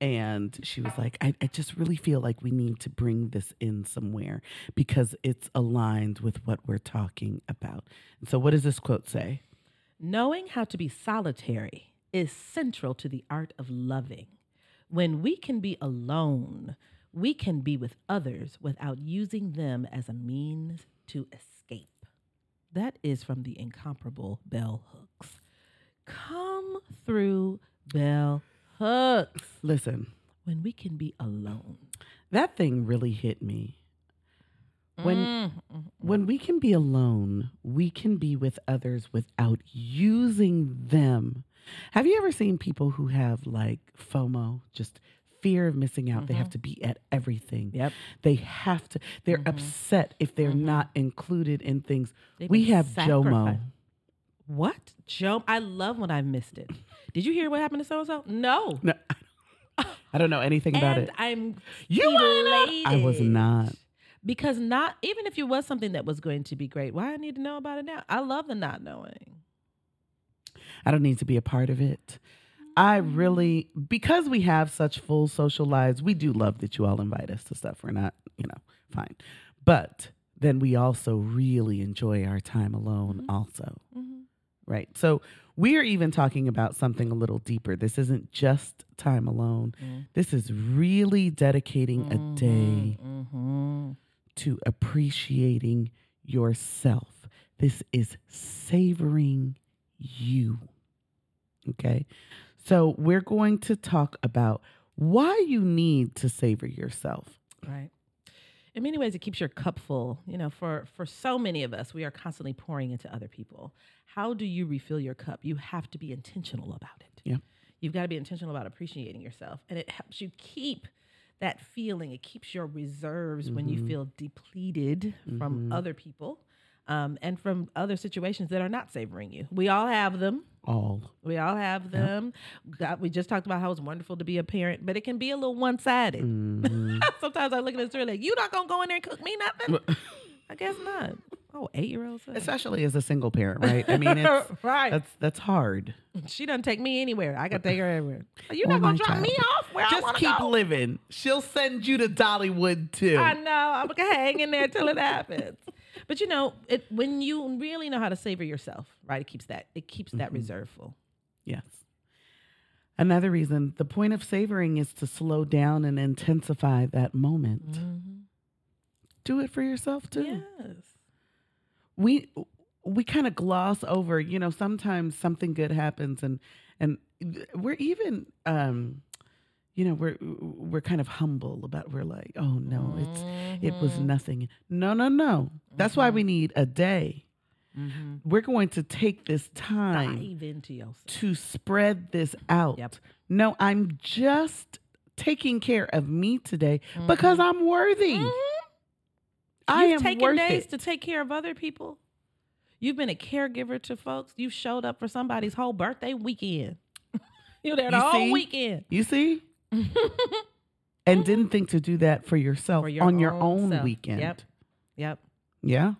And she was like, I, I just really feel like we need to bring this in somewhere because it's aligned with what we're talking about. And so, what does this quote say? Knowing how to be solitary is central to the art of loving. When we can be alone, we can be with others without using them as a means to escape. That is from the incomparable Bell Hooks. Come through Bell Hooks. Listen, When we can be alone. that thing really hit me. When Mm, when we can be alone, we can be with others without using them. Have you ever seen people who have like FOMO, just fear of missing out? They have mm-hmm. to be at everything. Yep. They have to. They're mm-hmm. upset if they're not included in things. They've we have JOMO. What? Joe, I love when I missed it. Did you hear what happened to so and so? No. No, I don't know anything about and it. I'm You were not- I was not. Because not even if it was something that was going to be great, why I need to know about it now? I love the not knowing. I don't need to be a part of it. I really, mm. because we have such full social lives, we do love that you all invite us to stuff. We're not, you know, fine. But then we also really enjoy our time alone, mm-hmm. also. Mm-hmm. Right. So we are even talking about something a little deeper. This isn't just time alone, this is really dedicating a day Mm-hmm. to appreciating yourself. This is savoring you. Okay. So we're going to talk about why you need to savor yourself. Right. In many ways, it keeps your cup full. You know, for for so many of us, we are constantly pouring into other people. How do you refill your cup? You have to be intentional about it. Yeah. You've got to be intentional about appreciating yourself, and it helps you keep that feeling. It keeps your reserves when you mm-hmm. feel depleted from mm-hmm. other people. Um, and from other situations that are not savoring you. We all have them. All. We all have them. God, we just talked about how it's wonderful to be a parent, but it can be a little one sided. Mhm. Sometimes I look at this story like, you not gonna go in there and cook me nothing? I guess not. Oh, eight year olds. Especially as a single parent, right? I mean, it's, right. that's that's hard. she doesn't take me anywhere. I gotta take her everywhere. You Or not gonna drop me off where I Just wanna keep go? living. She'll send you to Dollywood too. I know. I'm gonna hang in there till it happens. But you know, it when you really know how to savor yourself, right? It keeps that it keeps that Mhm. reserve full. Yes. Another reason, the point of savoring is to slow down and intensify that moment. Do it for yourself too. Yes. we we kind of gloss over you know sometimes something good happens and and we're even um you know we're we're kind of humble about we're like oh no it's it was Mhm. nothing no no no that's why we need a day Mhm. we're going to take this time to spread this out Yep. no i'm just taking care of me today because i'm worthy i You've am taken worth days it to take care of other people. You've been a caregiver to folks. You've showed up for somebody's whole birthday weekend. You're there the You whole see? weekend. you see and didn't think to do that for yourself For your on your own self. weekend. Yep. Yep. Yeah.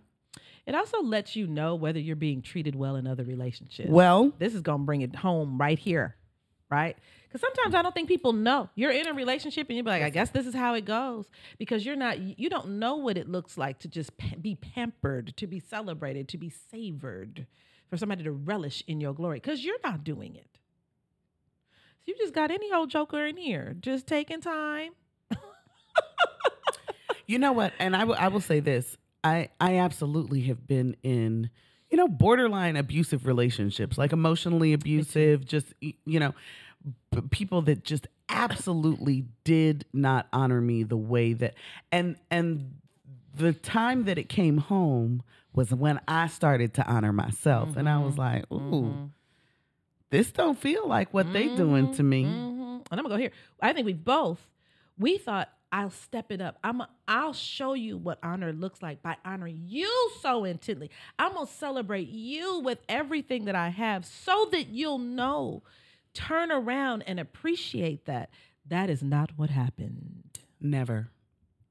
It also lets you know whether you're being treated well in other relationships. Well, this is gonna bring it home right here, right? Because sometimes I don't think people know you're in a relationship and you're like, I guess this is how it goes because you're not, you don't know what it looks like to just be pampered, to be celebrated, to be savored, for somebody to relish in your glory because you're not doing it. You just got any old joker in here, just taking time. you know what? And I will I will say this. I I absolutely have been in you know borderline abusive relationships, like emotionally abusive, just you know, p- people that just absolutely did not honor me the way that and and the time that it came home was when I started to honor myself and I was like, "Ooh, Mhm. This don't feel like what they doing to me." Mhm. And I'm gonna go here. I think we both we thought I'll step it up. I'm a, I'll show you what honor looks like by honoring you so intently. I'm gonna celebrate you with everything that I have, so that you'll know. Turn around and appreciate that. That is not what happened. Never.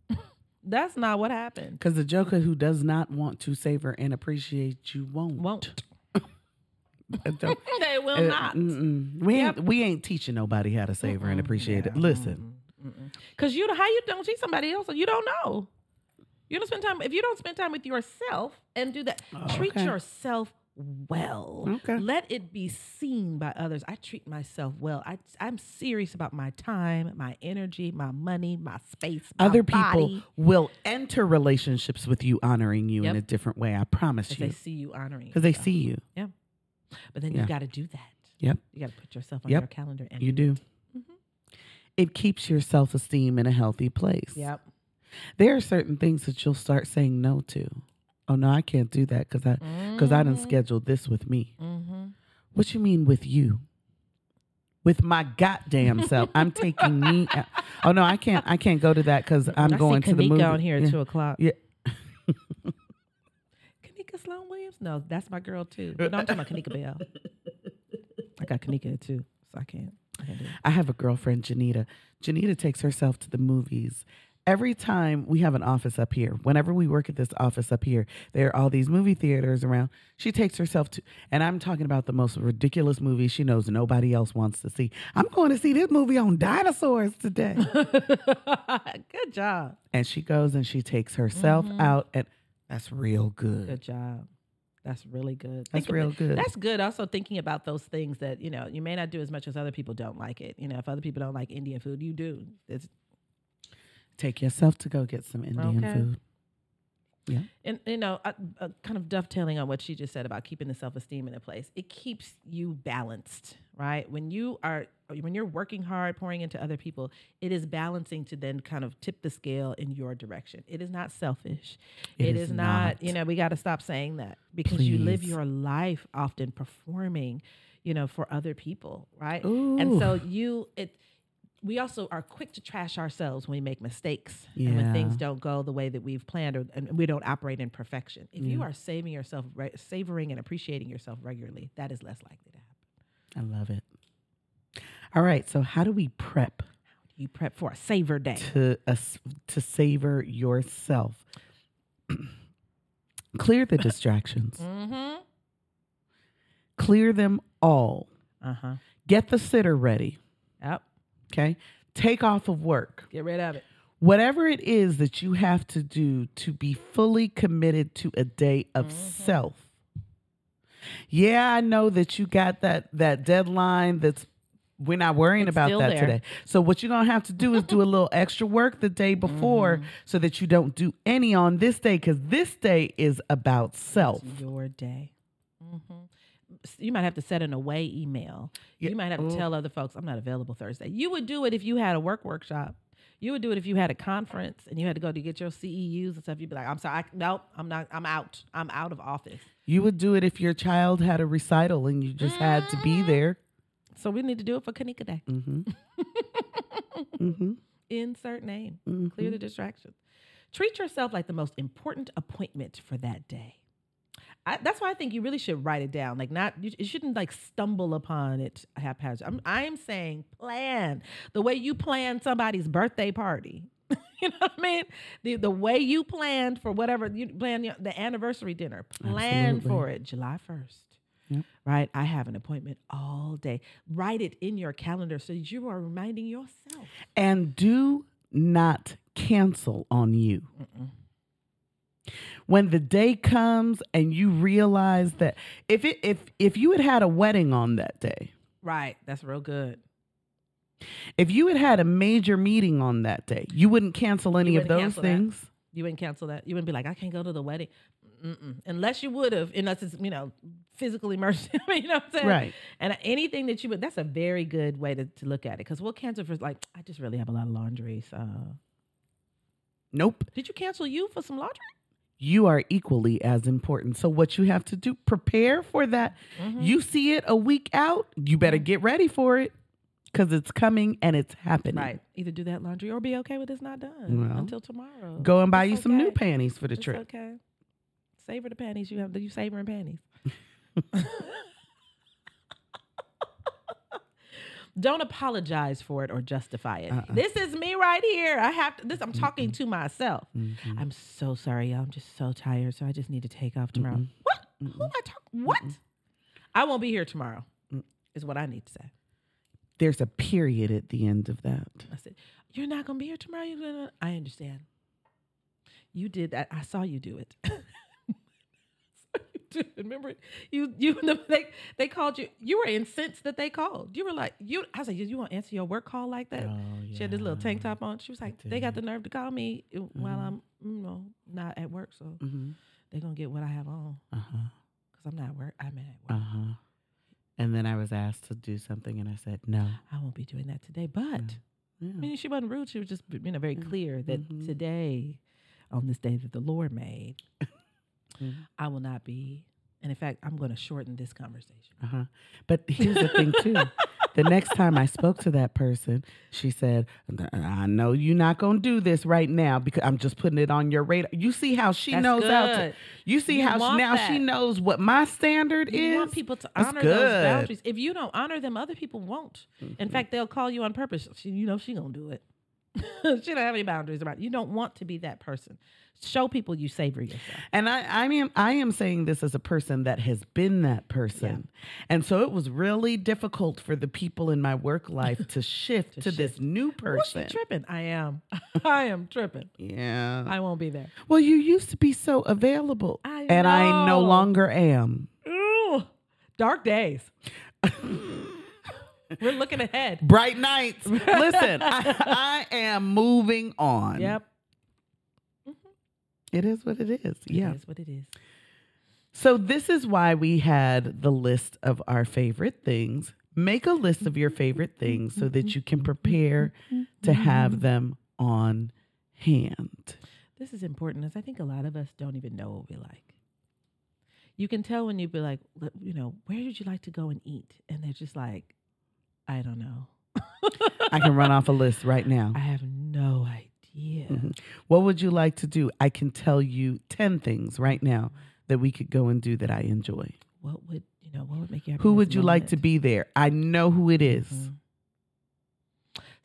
That's not what happened. Because the joker who does not want to savor and appreciate you won't. Won't. They will uh, not. mm-mm. We Yep. ain't we ain't teaching nobody how to savor and appreciate it. Yeah. Listen, Because you how you don't see somebody else, you don't know. You don't spend time if you don't spend time with yourself and do that. treat okay. yourself well. Okay. Let it be seen by others. I treat myself well. I I'm serious about my time, my energy, my money, my space. My other people body, will enter relationships with you honoring you in a different way. I promise you, they see you honoring. because they see you. But then Yeah. you got to do that. Yep. You got to put yourself on Yep. your calendar and You do. it. It keeps your self esteem in a healthy place. Yep. There are certain things that you'll start saying no to. Oh no, I can't do that because I because I didn't schedule this with me. Mm-hmm. What you mean with you? With my goddamn self, I'm taking me. Out. Oh no, I can't. I can't go to that because I'm I going to the movie. on here at Yeah. two o'clock. Yeah. Kanika Sloan Williams? No, that's my girl too. But no, I'm talking about Kanika Bell. I got Kanika too, so I can't. I can't. I have a girlfriend, Janita. Janita takes herself to the movies. Every time we have an office up here, whenever we work at this office up here, there are all these movie theaters around. She takes herself to, and I'm talking about the most ridiculous movies she knows nobody else wants to see. I'm going to see this movie on dinosaurs today. Good job. and she goes and she takes herself Mhm. out, and that's real good. Good job. That's really good. That's Think real good. That's good. Also thinking about those things that you know you may not do as much as other people don't like it. You know, if other people don't like Indian food, you do. It's Take yourself to go get some Indian Okay. food. Yeah. And you know, uh, uh, kind of dovetailing on what she just said about keeping the self esteem in a place. It keeps you balanced, right? When you are when you're working hard, pouring into other people, it is balancing to then kind of tip the scale in your direction. It is not selfish. It it is is, not, not. You know, we got to stop saying that because you live your life often performing, you know, for other people, right? Ooh. And so you it we also are quick to trash ourselves when we make mistakes and when things don't go the way that we've planned or and we don't operate in perfection. If you mm. are saving yourself, re- savoring and appreciating yourself regularly, that is less likely to happen. I love it. All right. So, how do we prep You prep for a savor day. to to savor yourself? Clear the distractions. Mm-hmm. Clear them all. Uh huh. Get the sitter ready. Yep. Okay. Take off of work. Get rid of it. Whatever it is that you have to do to be fully committed to a day of Mm-hmm. self. Yeah, I know that you got that that deadline that's we're not worrying It's about that there. today. So what you're gonna have to do is do a little extra work the day before Mm-hmm. so that you don't do any on this day because this day is about self. It's your day. hmm You might have to set an away email. Yeah. You might have to Ooh. tell other folks, I'm not available Thursday. You would do it if you had a work workshop. You would do it if you had a conference and you had to go to get your CEUs and stuff. You'd be like, I'm sorry, I, nope, I'm not, I'm out. I'm out of office. You would do it if your child had a recital and you just had to be there. So we need to do it for Kanika Day. Mm-hmm. mm-hmm. Insert name. Mhm. Clear the distractions. Treat yourself like the most important appointment for that day. I, that's why I think you really should write it down. Like, not you, you shouldn't like stumble upon it haphazard. I'm I'm saying plan the way you plan somebody's birthday party. you know what I mean? The the way you planned for whatever you plan your, the anniversary dinner. Plan Absolutely. for it July first. Yep. Right, I have an appointment all day. Write it in your calendar so you are reminding yourself. and do not cancel on you. When the day comes and you realize that if it if if you had had a wedding on that day, Right, that's real good. if you had had a major meeting on that day, you wouldn't cancel any of wouldn't those cancel that. things. You wouldn't cancel that. You wouldn't be like, I can't go to the wedding. Mm-mm. Unless you would have, unless it's, you know, physical immersion. you know what I'm saying? Right. And anything that you would, that's a very good way to, to look at it. Because we'll cancel for, like, I just really have a lot of laundry. So, Nope. did you cancel you for some laundry? You are equally as important. So what you have to do, prepare for that. Mm-hmm. You see it a week out, you better get ready for it because it's coming and it's happening. Right. Either do that laundry or be okay with it's not done Well, until tomorrow. Go and buy It's you some new panties for the It's trip. okay. Savor the panties you have. Do you savoring panties. Don't apologize for it or justify it. Uh-uh. This is me right here. I have to. This I'm talking to myself. Mhm. I'm so sorry, y'all. I'm just so tired, so I just need to take off tomorrow. What? Who am I talking? What? I won't be here tomorrow. Is what I need to say. There's a period at the end of that. I said, "You're not gonna be here tomorrow." You're gonna. I understand. You did that. I saw you do it. You it. Remember, you you they they called you. You were incensed that they called. You were like, you. I was like, you want to answer your work call like that? Oh, She had this little tank top on. She was like, they got the nerve to call me uh, while I'm, you know, not at work. So Mm-hmm. they're gonna get what I have on Uh huh. because I'm not at work. I'm at Uh work. huh. And then I was asked to do something, and I said no. I won't be doing that today. But Yeah. I mean, she wasn't rude. She was just, you know, very clear that Mhm. today, on this day that the Lord made, Mhm. I will not be. And in fact, I'm going to shorten this conversation. Uh huh. But here's the thing, too. the next time I spoke to that person, she said, "I know you're not gonna do this right now because I'm just putting it on your radar." You see how she That's knows how to. You see You how she, now she knows what my standard You is. You want people to That's honor good. those boundaries. If you don't honor them, other people won't. Mm-hmm. In fact, they'll call you on purpose. She, you know, she gonna do it. she don't have any boundaries about. It. You don't want to be that person. Show people you savor yourself. And I, I am, I am saying this as a person that has been that person, and so it was really difficult for the people in my work life to shift to, To this new person. tripping? I am. I am tripping. Yeah. I won't be there. well, you used to be so available, I and I no longer am. Ooh, dark days. We're looking ahead. Bright nights. Listen, I, I am moving on. Yep. It is what it is. Yeah. It is what it is. So this is why we had the list of our favorite things. Make a list of your favorite things so that you can prepare to have them on hand. This is important as I think a lot of us don't even know what we like. You can tell when you be like, you know, where would you like to go and eat? And they're just like, I don't know. I can run off a list right now. I have no idea. Mhm. What would you like to do? I can tell you 10 things right now that we could go and do that I enjoy. What would you know? What would make you happy? Who would you like to be there? I know who it is. Mhm.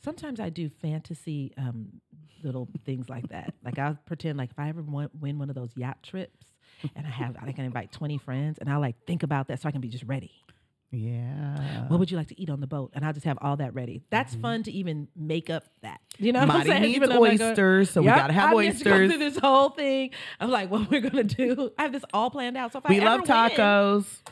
Sometimes I do fantasy um, little things like that. Like I'll pretend like if I ever win, win one of those yacht trips, and I have I can invite twenty friends, and I like think about that so I can be just ready. Yeah. What would you like to eat on the boat? And I'll just have all that ready. That's Mhm. fun to even make up that. You know what I'm saying? needs Even though I'm oysters, so Yep, we gotta have I to go oysters. through this whole thing. I'm like, what we're gonna do? I have this all planned out. So if We I love ever win, tacos.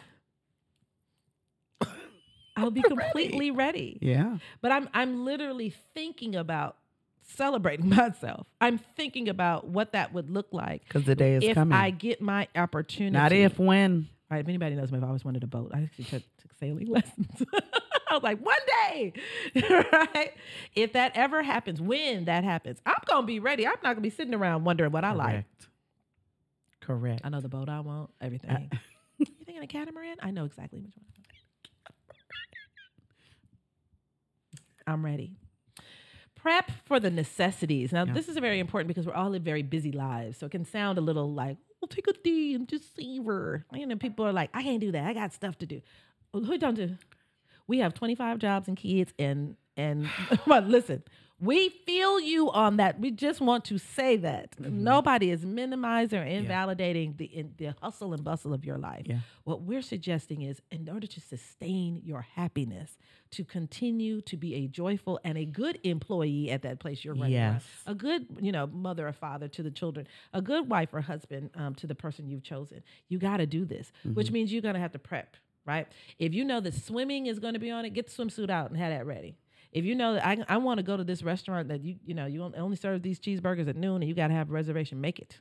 I'll be We're ready. completely ready. Yeah. But I'm I'm literally thinking about celebrating myself. I'm thinking about what that would look like Because the day is if coming. I get my opportunity. Not if, when. Right, if anybody knows me, I've always wanted a boat. I actually took, took sailing lessons. I was like, one day, right? If that ever happens, when that happens, I'm gonna be ready. I'm not gonna be sitting around wondering what I like. Correct. Correct. I know the boat I want, everything. Uh, you thinking a catamaran? I know exactly which one. I'm ready. Prep for the necessities. Now, Yeah. this is very important because we're all in very busy lives. So it can sound a little like, well, take a D and just savor. You know, people are like, I can't do that. I got stuff to do. Well, who don't do? We have 25 jobs and kids and and but listen, we feel you on that. We just want to say that. Mm-hmm. Nobody is minimizing or invalidating the in, the hustle and bustle of your life. Yeah. What we're suggesting is in order to sustain your happiness, to continue to be a joyful and a good employee at that place you're running around, Yes. a good, you know, mother or father to the children, a good wife or husband um, to the person you've chosen. You got to do this, which means you're going to have to prep, right? If you know that swimming is going to be on it, get the swimsuit out and have that ready. If you know that I, I want to go to this restaurant that you you know you only serve these cheeseburgers at noon and you got to have a reservation, make it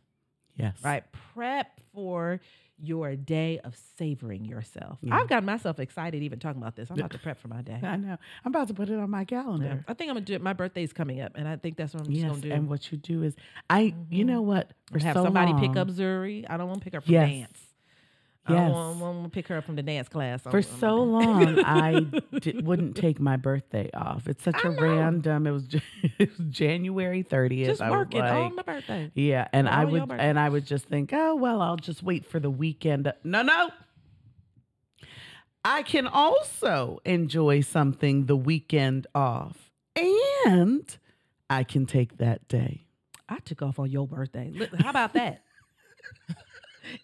Yes. right. Prep for your day of savoring yourself. Yeah. I've got myself excited even talking about this. I'm about to prep for my day. I know. I'm about to put it on my Yeah. calendar. I think I'm gonna do it. My birthday's coming up, and I think that's what I'm just Yes. gonna do. And what you do is, I, you mm-hmm. know what? For have so somebody pick up Zuri. I don't want to pick up from Yes. dance. I Yes. don't want to pick her up from the dance class. on- For on so long, I wouldn't take my birthday off. It's such a I know. random. It was, j- it was January 30th. just I working like, on my birthday. Yeah, and I would and I would just think, oh well, I'll just wait for the weekend. No, no. I can also enjoy something the weekend off, and I can take that day. I took off on your birthday. How about that?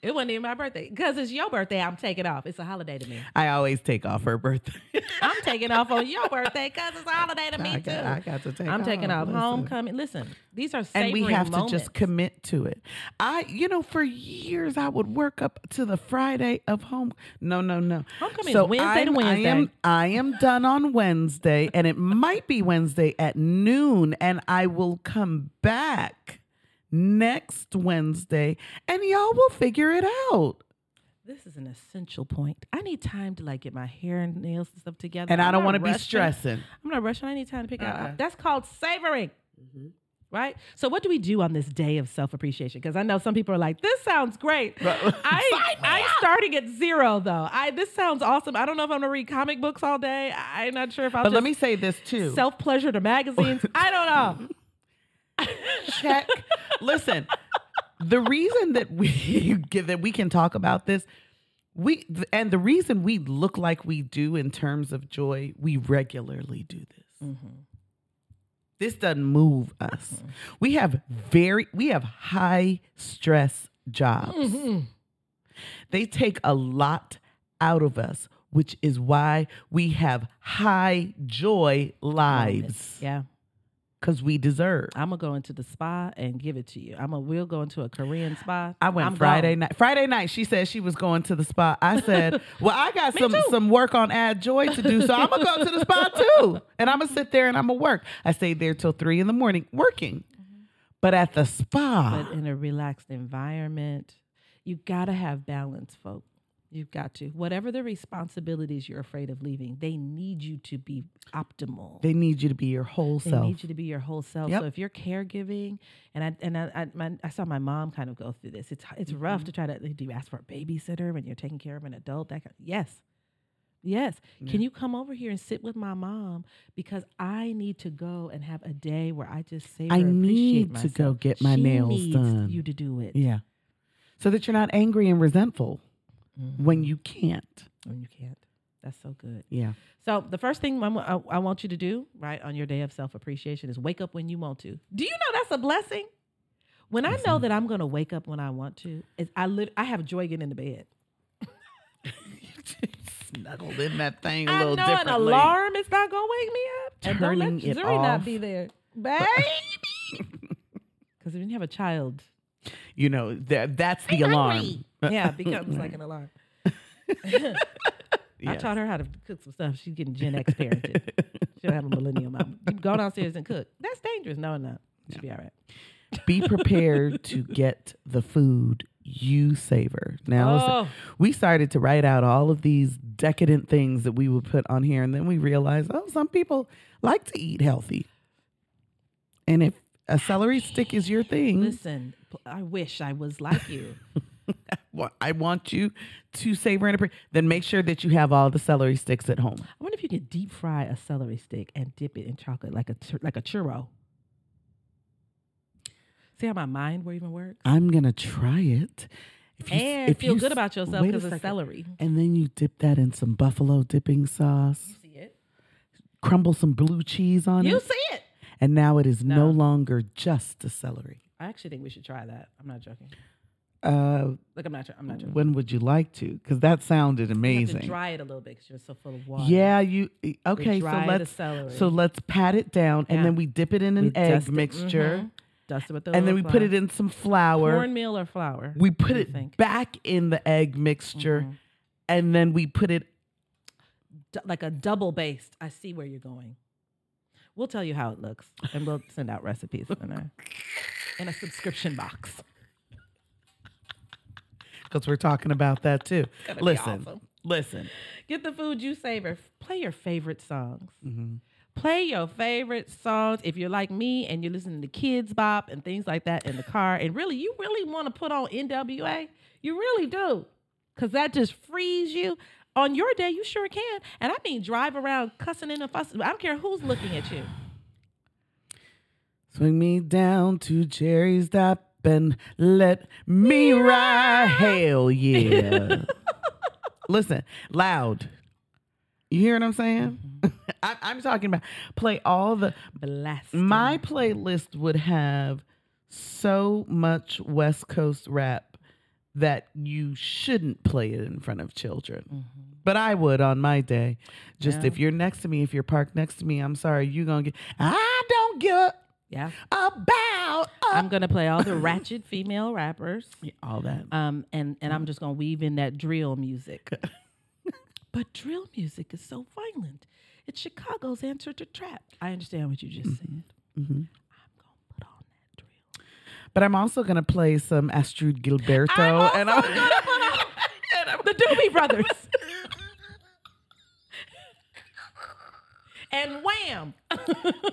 it wasn't even my birthday because it's your birthday. I'm taking off. It's a holiday to me. I always take off her birthday. I'm taking off on your birthday because it's a holiday to me I too. I got to take. I'm taking off Listen. homecoming. Listen, these are and we have moments. to just commit to it. I, you know, for years I would work up to the Friday of home. No, no, no. Homecoming so Wednesday to I'm- Wednesday. I am, I am done on Wednesday, and it might be Wednesday at noon, and I will come back next Wednesday, and y'all will figure it out. This is an essential point. I need time to like get my hair and nails and stuff together. And I I'm don't want to be stressing. I'm not rushing. I need time to pick Uh-uh. out. That's called savoring. Mm-hmm. Right? So, what do we do on this day of self appreciation? Because I know some people are like, this sounds great. I, I'm starting at zero, though. I This sounds awesome. I don't know if I'm going to read comic books all day. I'm not sure if I'll But let me say this too. self pleasure to magazines. I don't know. Check. Listen, the reason that we that we can talk about this, we and the reason we look like we do in terms of joy, we regularly do this. Mm-hmm. This doesn't move us. Mm-hmm. We have very we have high stress jobs. Mm-hmm. They take a lot out of us, which is why we have high joy lives Yeah. Because we deserve. I'm gonna go into the spa and give it to you. I'm gonna we'll go into a Korean spa. I went I'm Friday gone. night. Friday night, she said she was going to the spa. I said, "Well, I got some too. some work on Add Joy to do, so I'm gonna go to the spa too, and I'm gonna sit there and I'm gonna work." I stayed there till three in the morning working, mm-hmm. but at the spa, But in a relaxed environment, you gotta have balance, folks. You've got to. Whatever the responsibilities you're afraid of leaving, they need you to be optimal. they need you to be your whole They self. They need you to be your whole self. Yep. So if you're caregiving, and I and I I, my, I saw my mom kind of go through this. It's it's rough Mm-hmm. to try to do you ask for a babysitter when you're taking care of an adult. That kind yes, Yes. Can you come over here and sit with my mom because I need to go and have a day where I just say I need to myself. go get my She nails done. You to do it. Yeah. So that you're not angry and resentful when mm. you can't. when you can't. That's so good. Yeah. So the first thing I'm- I, I want you to do, right, on your day of self appreciation is wake up when you want to. Do you know that's a blessing? When I know that I'm going to wake up when I want to, is I lit- I have joy getting into bed. Snuggled in that thing a I little know an alarm is not going to wake me up. and don't let it Zuri not be there, baby. Because when you have a child, You know, that that's the alarm. Yeah, it becomes like an alarm. I taught her how to cook some stuff. She's getting Gen X parented. She'll have a millennial mom. Go downstairs and cook. That's dangerous. No, no. She'll be all right. Be prepared to get the food you savor. Now, Oh. we started to write out all of these decadent things that we would put on here, and then we realized, oh, some people like to eat healthy. And if a celery stick is your thing, Listen, I wish I was like you. I want you to savor and appreciate. Then make sure that you have all the celery sticks at home. I wonder if you could deep fry a celery stick and dip it in chocolate like a like a churro. See how my mind even works? I'm gonna try it. If you, And if feel you good about yourself because of celery. And then you dip that in some buffalo dipping sauce, You see it? crumble some blue cheese on You it, You see it? and now it is no, No. longer just a celery. I actually think we should try that. I'm not joking. Uh, Like I'm not. Sure. I'm not joking. when would you like to? Because that sounded amazing. to dry it a little bit because you're so full of water. Yeah, you e, okay? So let's so let's pat it down, and then we dip it in an We egg mixture, mhm. Dust it with the and then we little put it in some flour. cornmeal or flour. we put it think? back in the egg mixture, Mhm. and then we put it. D- like a double based. I see where you're going. We'll tell you how it looks, and we'll send out recipes in a in a subscription box. Because we're talking about that too. Listen, listen. Get the food you savor. Play your favorite songs. Mhm. Play your favorite songs. If you're like me and you're listening to Kidz Bop and things like that in the car, and really, you really want to put on NWA, you really do, because that just frees you. On your day, you sure can. And I mean, drive around cussing and fussing. I don't care who's looking at you. Swing me down to Jerry's Stop and let me ride. Hell yeah. Listen, loud. You hear what I'm saying? Mm-hmm. I, I'm talking about play all the. Blast. My playlist would have so much West Coast rap that you shouldn't play it in front of children. Mm-hmm. But I would on my day. Just Yeah. if you're next to me, if you're parked next to me, I'm sorry, you're going to get. I don't give Yeah. about I'm gonna play all the ratchet female rappers. all that. Um, and and I'm just gonna weave in that drill music. but drill music is so violent. It's Chicago's answer to trap. I understand what you just said. Mhm. I'm gonna put on that drill. But I'm also going to play some Astrud Gilberto. I'm and I'm, gonna put on the Doobie Brothers. And wham!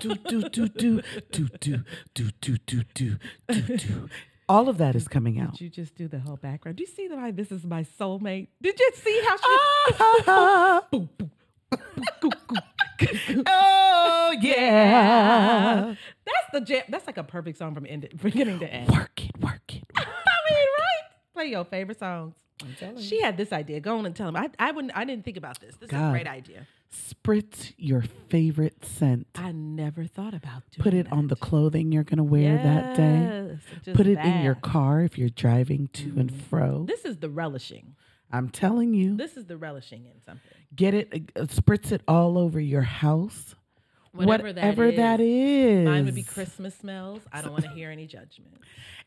do, do, do, do, do, do, do, do, do, do, do, do. All of that is coming out. Did you just do the whole background? Do you see why this is my soulmate? Did you see how she? Ah, Boom, boom, boom, boom. oh, yeah. That's the jam. That's like a perfect song from end beginning to end. Work it, work it. I mean, right? Play your favorite songs. I'm telling you. She had this idea. Go on and tell him. I, I wouldn't. I didn't think about this. This is a great idea. Spritz your favorite scent. I never thought about doing Put it on the clothing you're going to wear that day. Put it in your car if you're driving to and fro. This is the relishing. I'm telling you, This is the relishing in something. get it, uh, spritz it all over your house. Whatever, Whatever that, is. that is. Mine would be Christmas smells. I don't want to hear any judgment.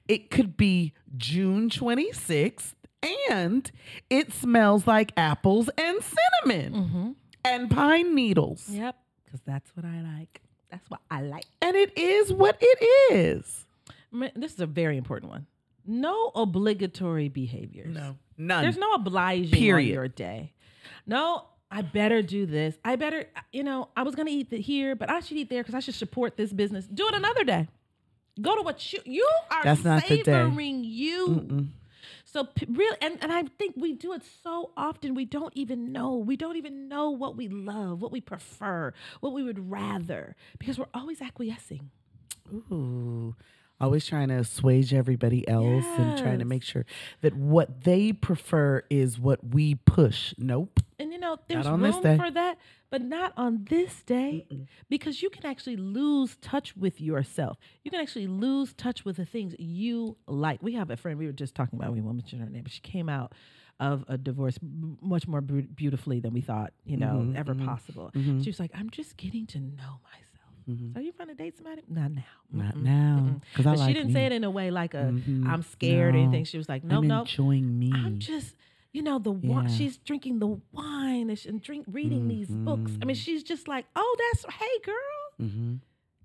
It could be June 26th and it smells like apples and cinnamon Mm-hmm. And pine needles. Yep, because that's what I like. That's what I like. And it is what it is. This is a very important one. No obligatory behaviors. No, none. There's no obliging Period. on your day. No, I better do this. I better, you know, I was gonna eat the here, but I should eat there because I should support this business. Do it another day. Go to what you you are That's not savoring you. So really, and, and I think we do it so often. We don't even know. We don't even know what we love, what we prefer, what we would rather, because we're always acquiescing. Ooh. Always trying to assuage everybody else and trying to make sure that what they prefer is what we push. Nope. And you know, there's room for that, but not on this day because you can actually lose touch with yourself. You can actually lose touch with the things you like. We have a friend, we were just talking about, we won't mention her name, but she came out of a divorce much more beautifully than we thought, you know, Mhm, ever mhm, possible. mhm. She was like, I'm just getting to know myself. Mhm. Are you trying to date somebody? Not now. Not Mm-mm, now. Because like she didn't me. say it in a way like a am scared or anything. She was like, no, I'm no. enjoying me. I'm just, you know, the wine. She's drinking the wine and, she, and drink reading these books. I mean, Mhm. she's just like, oh, that's hey, girl, hmm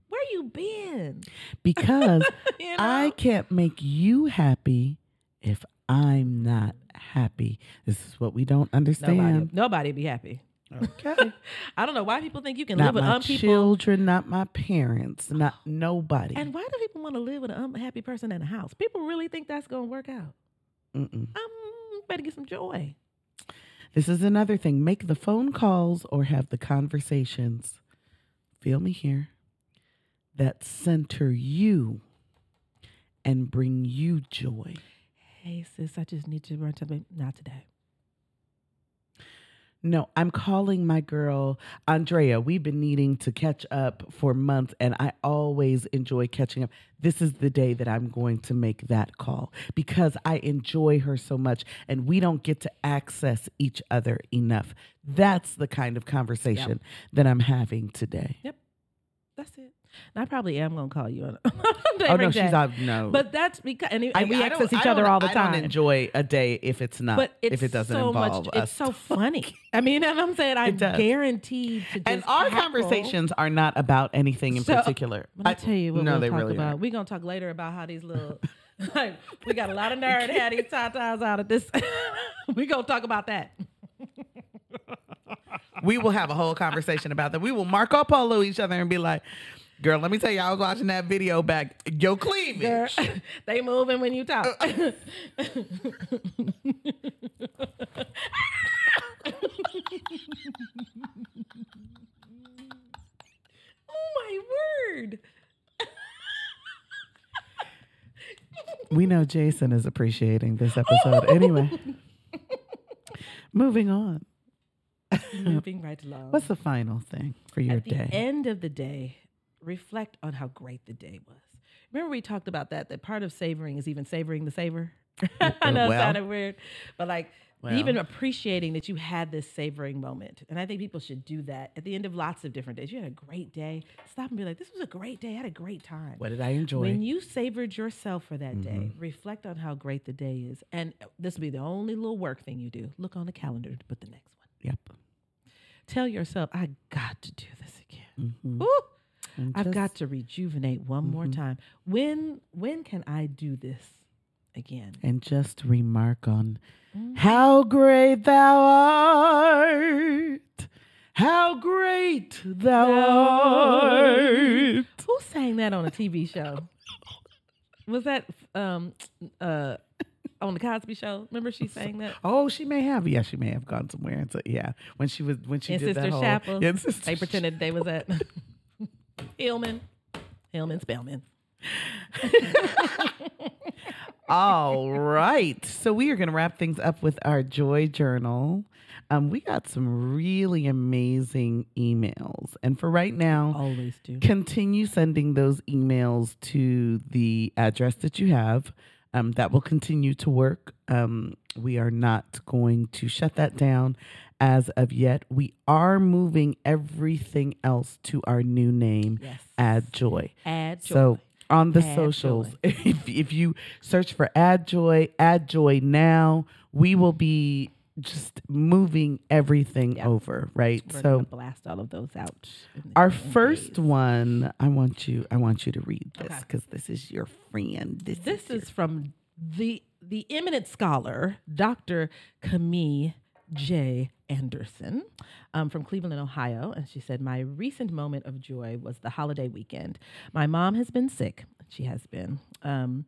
where you been? Because You know? I can't make you happy if I'm not happy. This is what we don't nobody, understand. nobody be happy. Okay. I don't know why people think you can not live with my um people. children, not my parents, not nobody. And why do people want to live with an unhappy person in a house? People really think that's going to work out. Mm-mm. Um, better get some joy. This is another thing. Make the phone calls or have the conversations. Feel me here. That center you and bring you joy. Hey, sis, I just need to run to the not today. No, I'm calling my girl Andrea. We've been needing to catch up for months, and I always enjoy catching up. This is the day that I'm going to make that call because I enjoy her so much, and we don't get to access each other enough. That's the kind of conversation that I'm having today. Yep. That's it. And I probably am going to call you. On Oh no, she's out. No, But that's because, and, and I- we I access each other all the I time. don't enjoy a day if it's not. but it's if it doesn't so involve much, us. it's so funny. I mean, and I'm saying I'm guaranteed to and our cackle. conversations are not about anything in So, particular. Me tell you what no, we'll they talk really about. aren't. We're gonna talk later about how these little like we got a lot of nerd had these tatas out of this. we gonna talk about that. we will have a whole conversation about that. We will Marco Polo each other and be like, girl, let me tell you, I was watching that video back. Yo, cleavage. Girl, they moving when you talk. Uh, uh. oh my word. We know Jason is appreciating this episode. anyway, moving on. Moving right along. What's the final thing for your At the day? end of the day, reflect on how great the day was. Remember we talked about that. That part of savoring is even savoring the savor. I know Well. it sounded weird, but like Well. even appreciating that you had this savoring moment. And I think people should do that at the end of lots of different days. You had a great day. Stop and be like, "This was a great day. I had a great time." what did I enjoy? When you savored yourself for that day, Mm-hmm. reflect on how great the day is. And this will be the only little work thing you do. Look on the calendar to put the next one. yep. Tell yourself, I got to do this again. Mhm. Ooh, And I've got to rejuvenate one more Mhm. time. When when can I do this again? and just remark on Mm. how great thou art. How great thou art. Who sang that on a TV show? Was that um uh on the Cosby Show? Remember she sang that? Oh, she may have. Yeah, she may have gone somewhere. And so, yeah, when she was when she In did Sister that whole. Chapel. Yeah, Sister They pretended they was at Hillman. Hillman Spelman. All right. So we are going to wrap things up with our joy journal. Um, we got some really amazing emails, and for right now, Always do. continue sending those emails to the address that you have. Um, that will continue to work. Um, we are not going to shut that down as of yet. We are moving everything else to our new name, Yes. Add Joy. Add joy. So on the Add socials, if, if you search for Add Joy, Add Joy now, we will be just moving everything Yeah. over, right? We're so blast all of those out. our first days. one, I want you, I want you to read this Okay. because this is your friend. This, This is, is from the the eminent scholar, Dr. Camille J. Anderson um, from Cleveland, Ohio. And she said, My recent moment of joy was the holiday weekend. My mom has been sick. She has been. Um,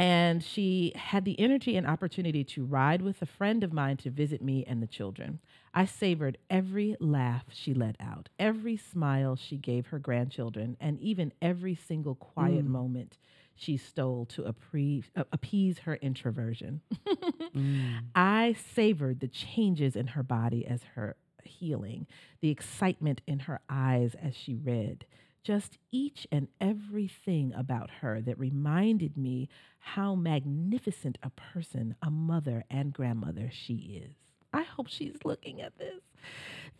And she had the energy and opportunity to ride with a friend of mine to visit me and the children. I savored every laugh she let out, every smile she gave her grandchildren, and even every single quiet moment she stole to appre- uh, appease her introversion. I savored the changes in her body as her healing, the excitement in her eyes as she read, just each and everything about her that reminded me how magnificent a person, a mother, and grandmother she is. I hope she's looking at this.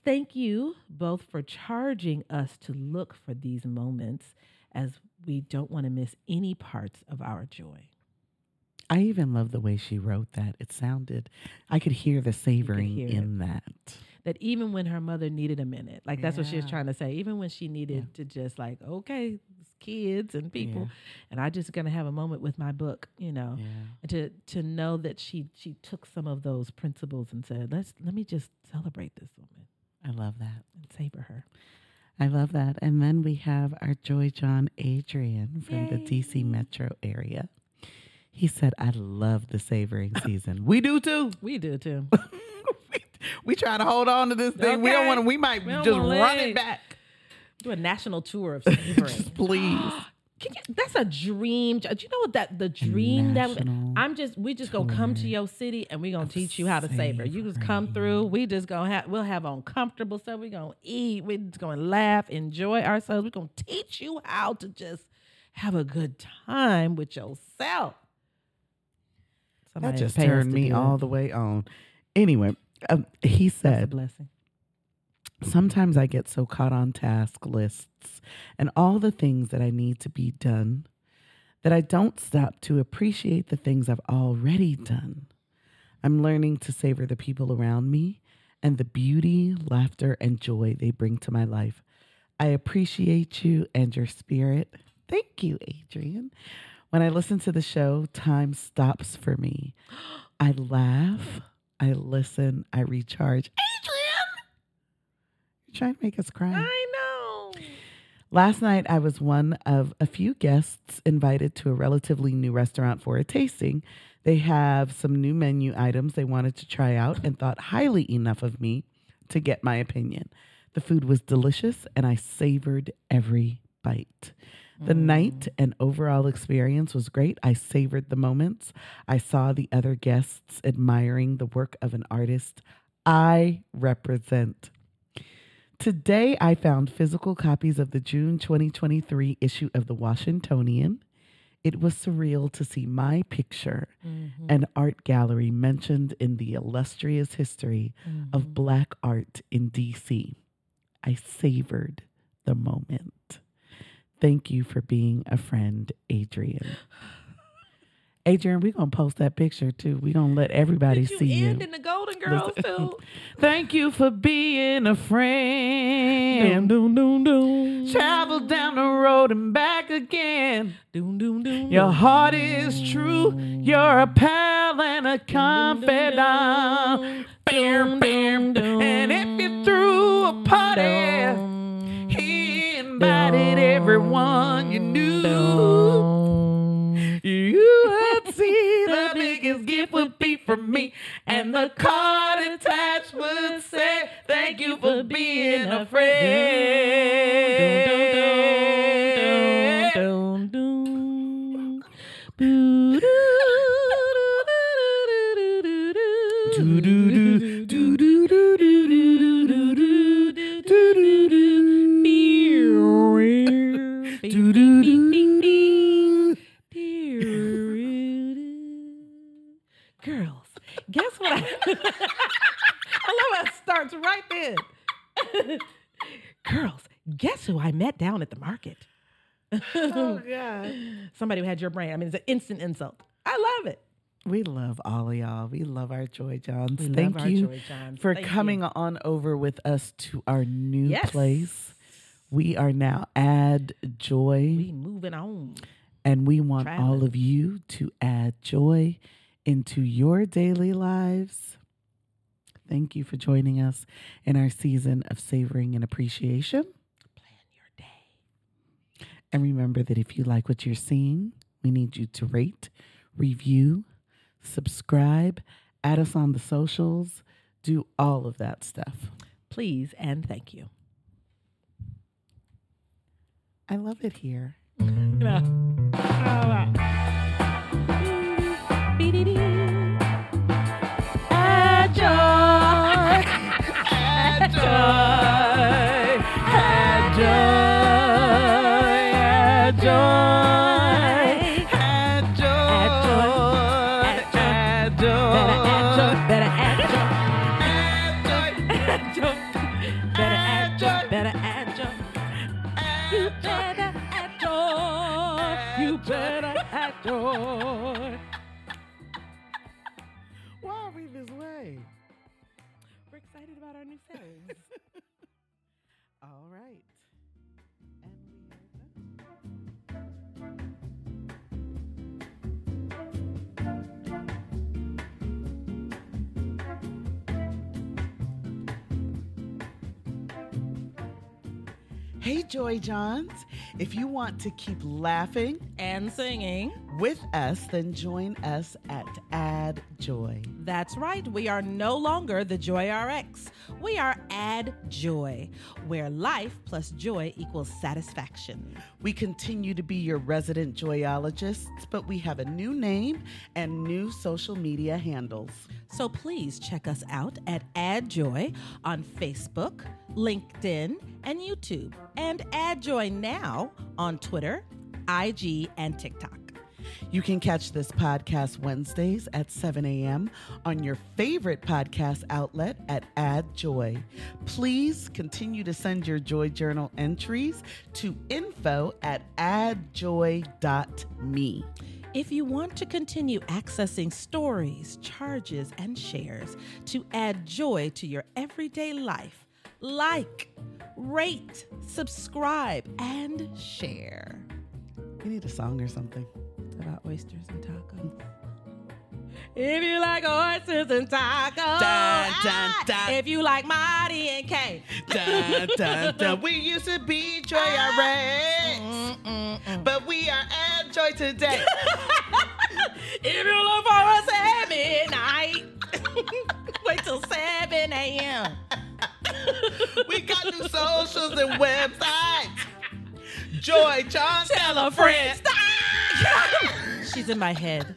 Thank you both for charging us to look for these moments as we don't want to miss any parts of our joy. I even love the way she wrote that. It sounded, I could hear the savoring hear in that. That even when her mother needed a minute, like that's what she was trying to say, even when she needed to just like, okay, kids and people, and I just gonna have a moment with my book, you know, Yeah. and to to know that she she took some of those principles and said, let's let me just celebrate this woman I love that. and savor her. I love that. And then we have our Joy Jawn Adrian from the DC metro area. He said, I love the savoring season. we do too. We do too. we, we try to hold on to this thing. We don't want to, we might We just run it it. back. Do a national tour of savoring. Just please. Can you, that's a dream. Do you know what that the dream that I'm just we just gonna come to tour your city and we gonna teach you how to savor. You just come through. We just gonna have we'll have on comfortable stuff. We gonna eat. We just gonna laugh, enjoy ourselves. We gonna teach you how to just have a good time with yourself. That Somebody just pay turned me all the way on. Anyway, um, he said, blessing. Sometimes I get so caught on task lists and all the things that I need to be done that I don't stop to appreciate the things I've already done. I'm learning to savor the people around me and the beauty, laughter, and joy they bring to my life. I appreciate you and your spirit. Thank you, Adrian. When I listen to the show, time stops for me. I laugh, I listen, I recharge. Adrian! You're trying to make us cry. I know. Last night, I was one of a few guests invited to a relatively new restaurant for a tasting. They have some new menu items they wanted to try out and thought highly enough of me to get my opinion. The food was delicious and I savored every bite. The night and overall experience was great. I savored the moments. I saw the other guests admiring the work of an artist I represent. Today, I found physical copies of the June 2023 issue of the Washingtonian. It was surreal to see my picture Mm-hmm. and art gallery mentioned in the illustrious history Mm-hmm. of Black art in DC. I savored the moment. Thank you for being a friend, Adrian. Adrian, we're going to post that picture too. We're to let everybody Did you see end you. in the Golden Girls too? Thank you for being a friend. doom, doom, doom. Travel down the road and back again. Doom, doom, doom. Your doom. heart is true. You're a pal and a confidant. Bam, bam, from me, and the card attached would say, "Thank you for being a friend." Somebody who had your brain. I mean, it's an instant insult. I love it. We love all of y'all. We love our Joy Jawns. We Thank you Joy Jawns. for Thank you. coming on over with us to our new Yes. place. We are now Add Joy, We moving on. and we want all of you to add joy into your daily lives. Thank you for joining us in our season of savoring and appreciation. Plan your day. And remember that if you like what you're seeing, we need you to rate, review, subscribe, add us on the socials, do all of that stuff. Please and thank you. I love it here. excited about our new. All right. And we are done. Hey, Joy Jawns. If you want to keep laughing and singing. With us, then join us at Add Joy. That's right. We are no longer the Joy RX. We are Add Joy, where life plus joy equals satisfaction. We continue to be your resident joyologists, but we have a new name and new social media handles. So please check us out at Add Joy on Facebook, LinkedIn, and YouTube, and Add Joy now on Twitter, IG, and TikTok. You can catch this podcast Wednesdays at 7 a.m. on your favorite podcast outlet at Add Joy. Please continue to send your Joy Journal entries to info at addjoy.me. If you want to continue accessing stories, charges, and shares to add joy to your everyday life, like, rate, subscribe, and share. You need a song or something. About oysters and tacos. If you like oysters and tacos, Dun, dun, ah, dun. if you like Marty and Kay, dun, dun, dun. We used to be Joy Mm-mm-mm. but we are Add Joy today. if you look for us at midnight, wait till 7 a.m. we got new socials and websites. Joy Jawn, Tell a friend. Stop! She's in my head.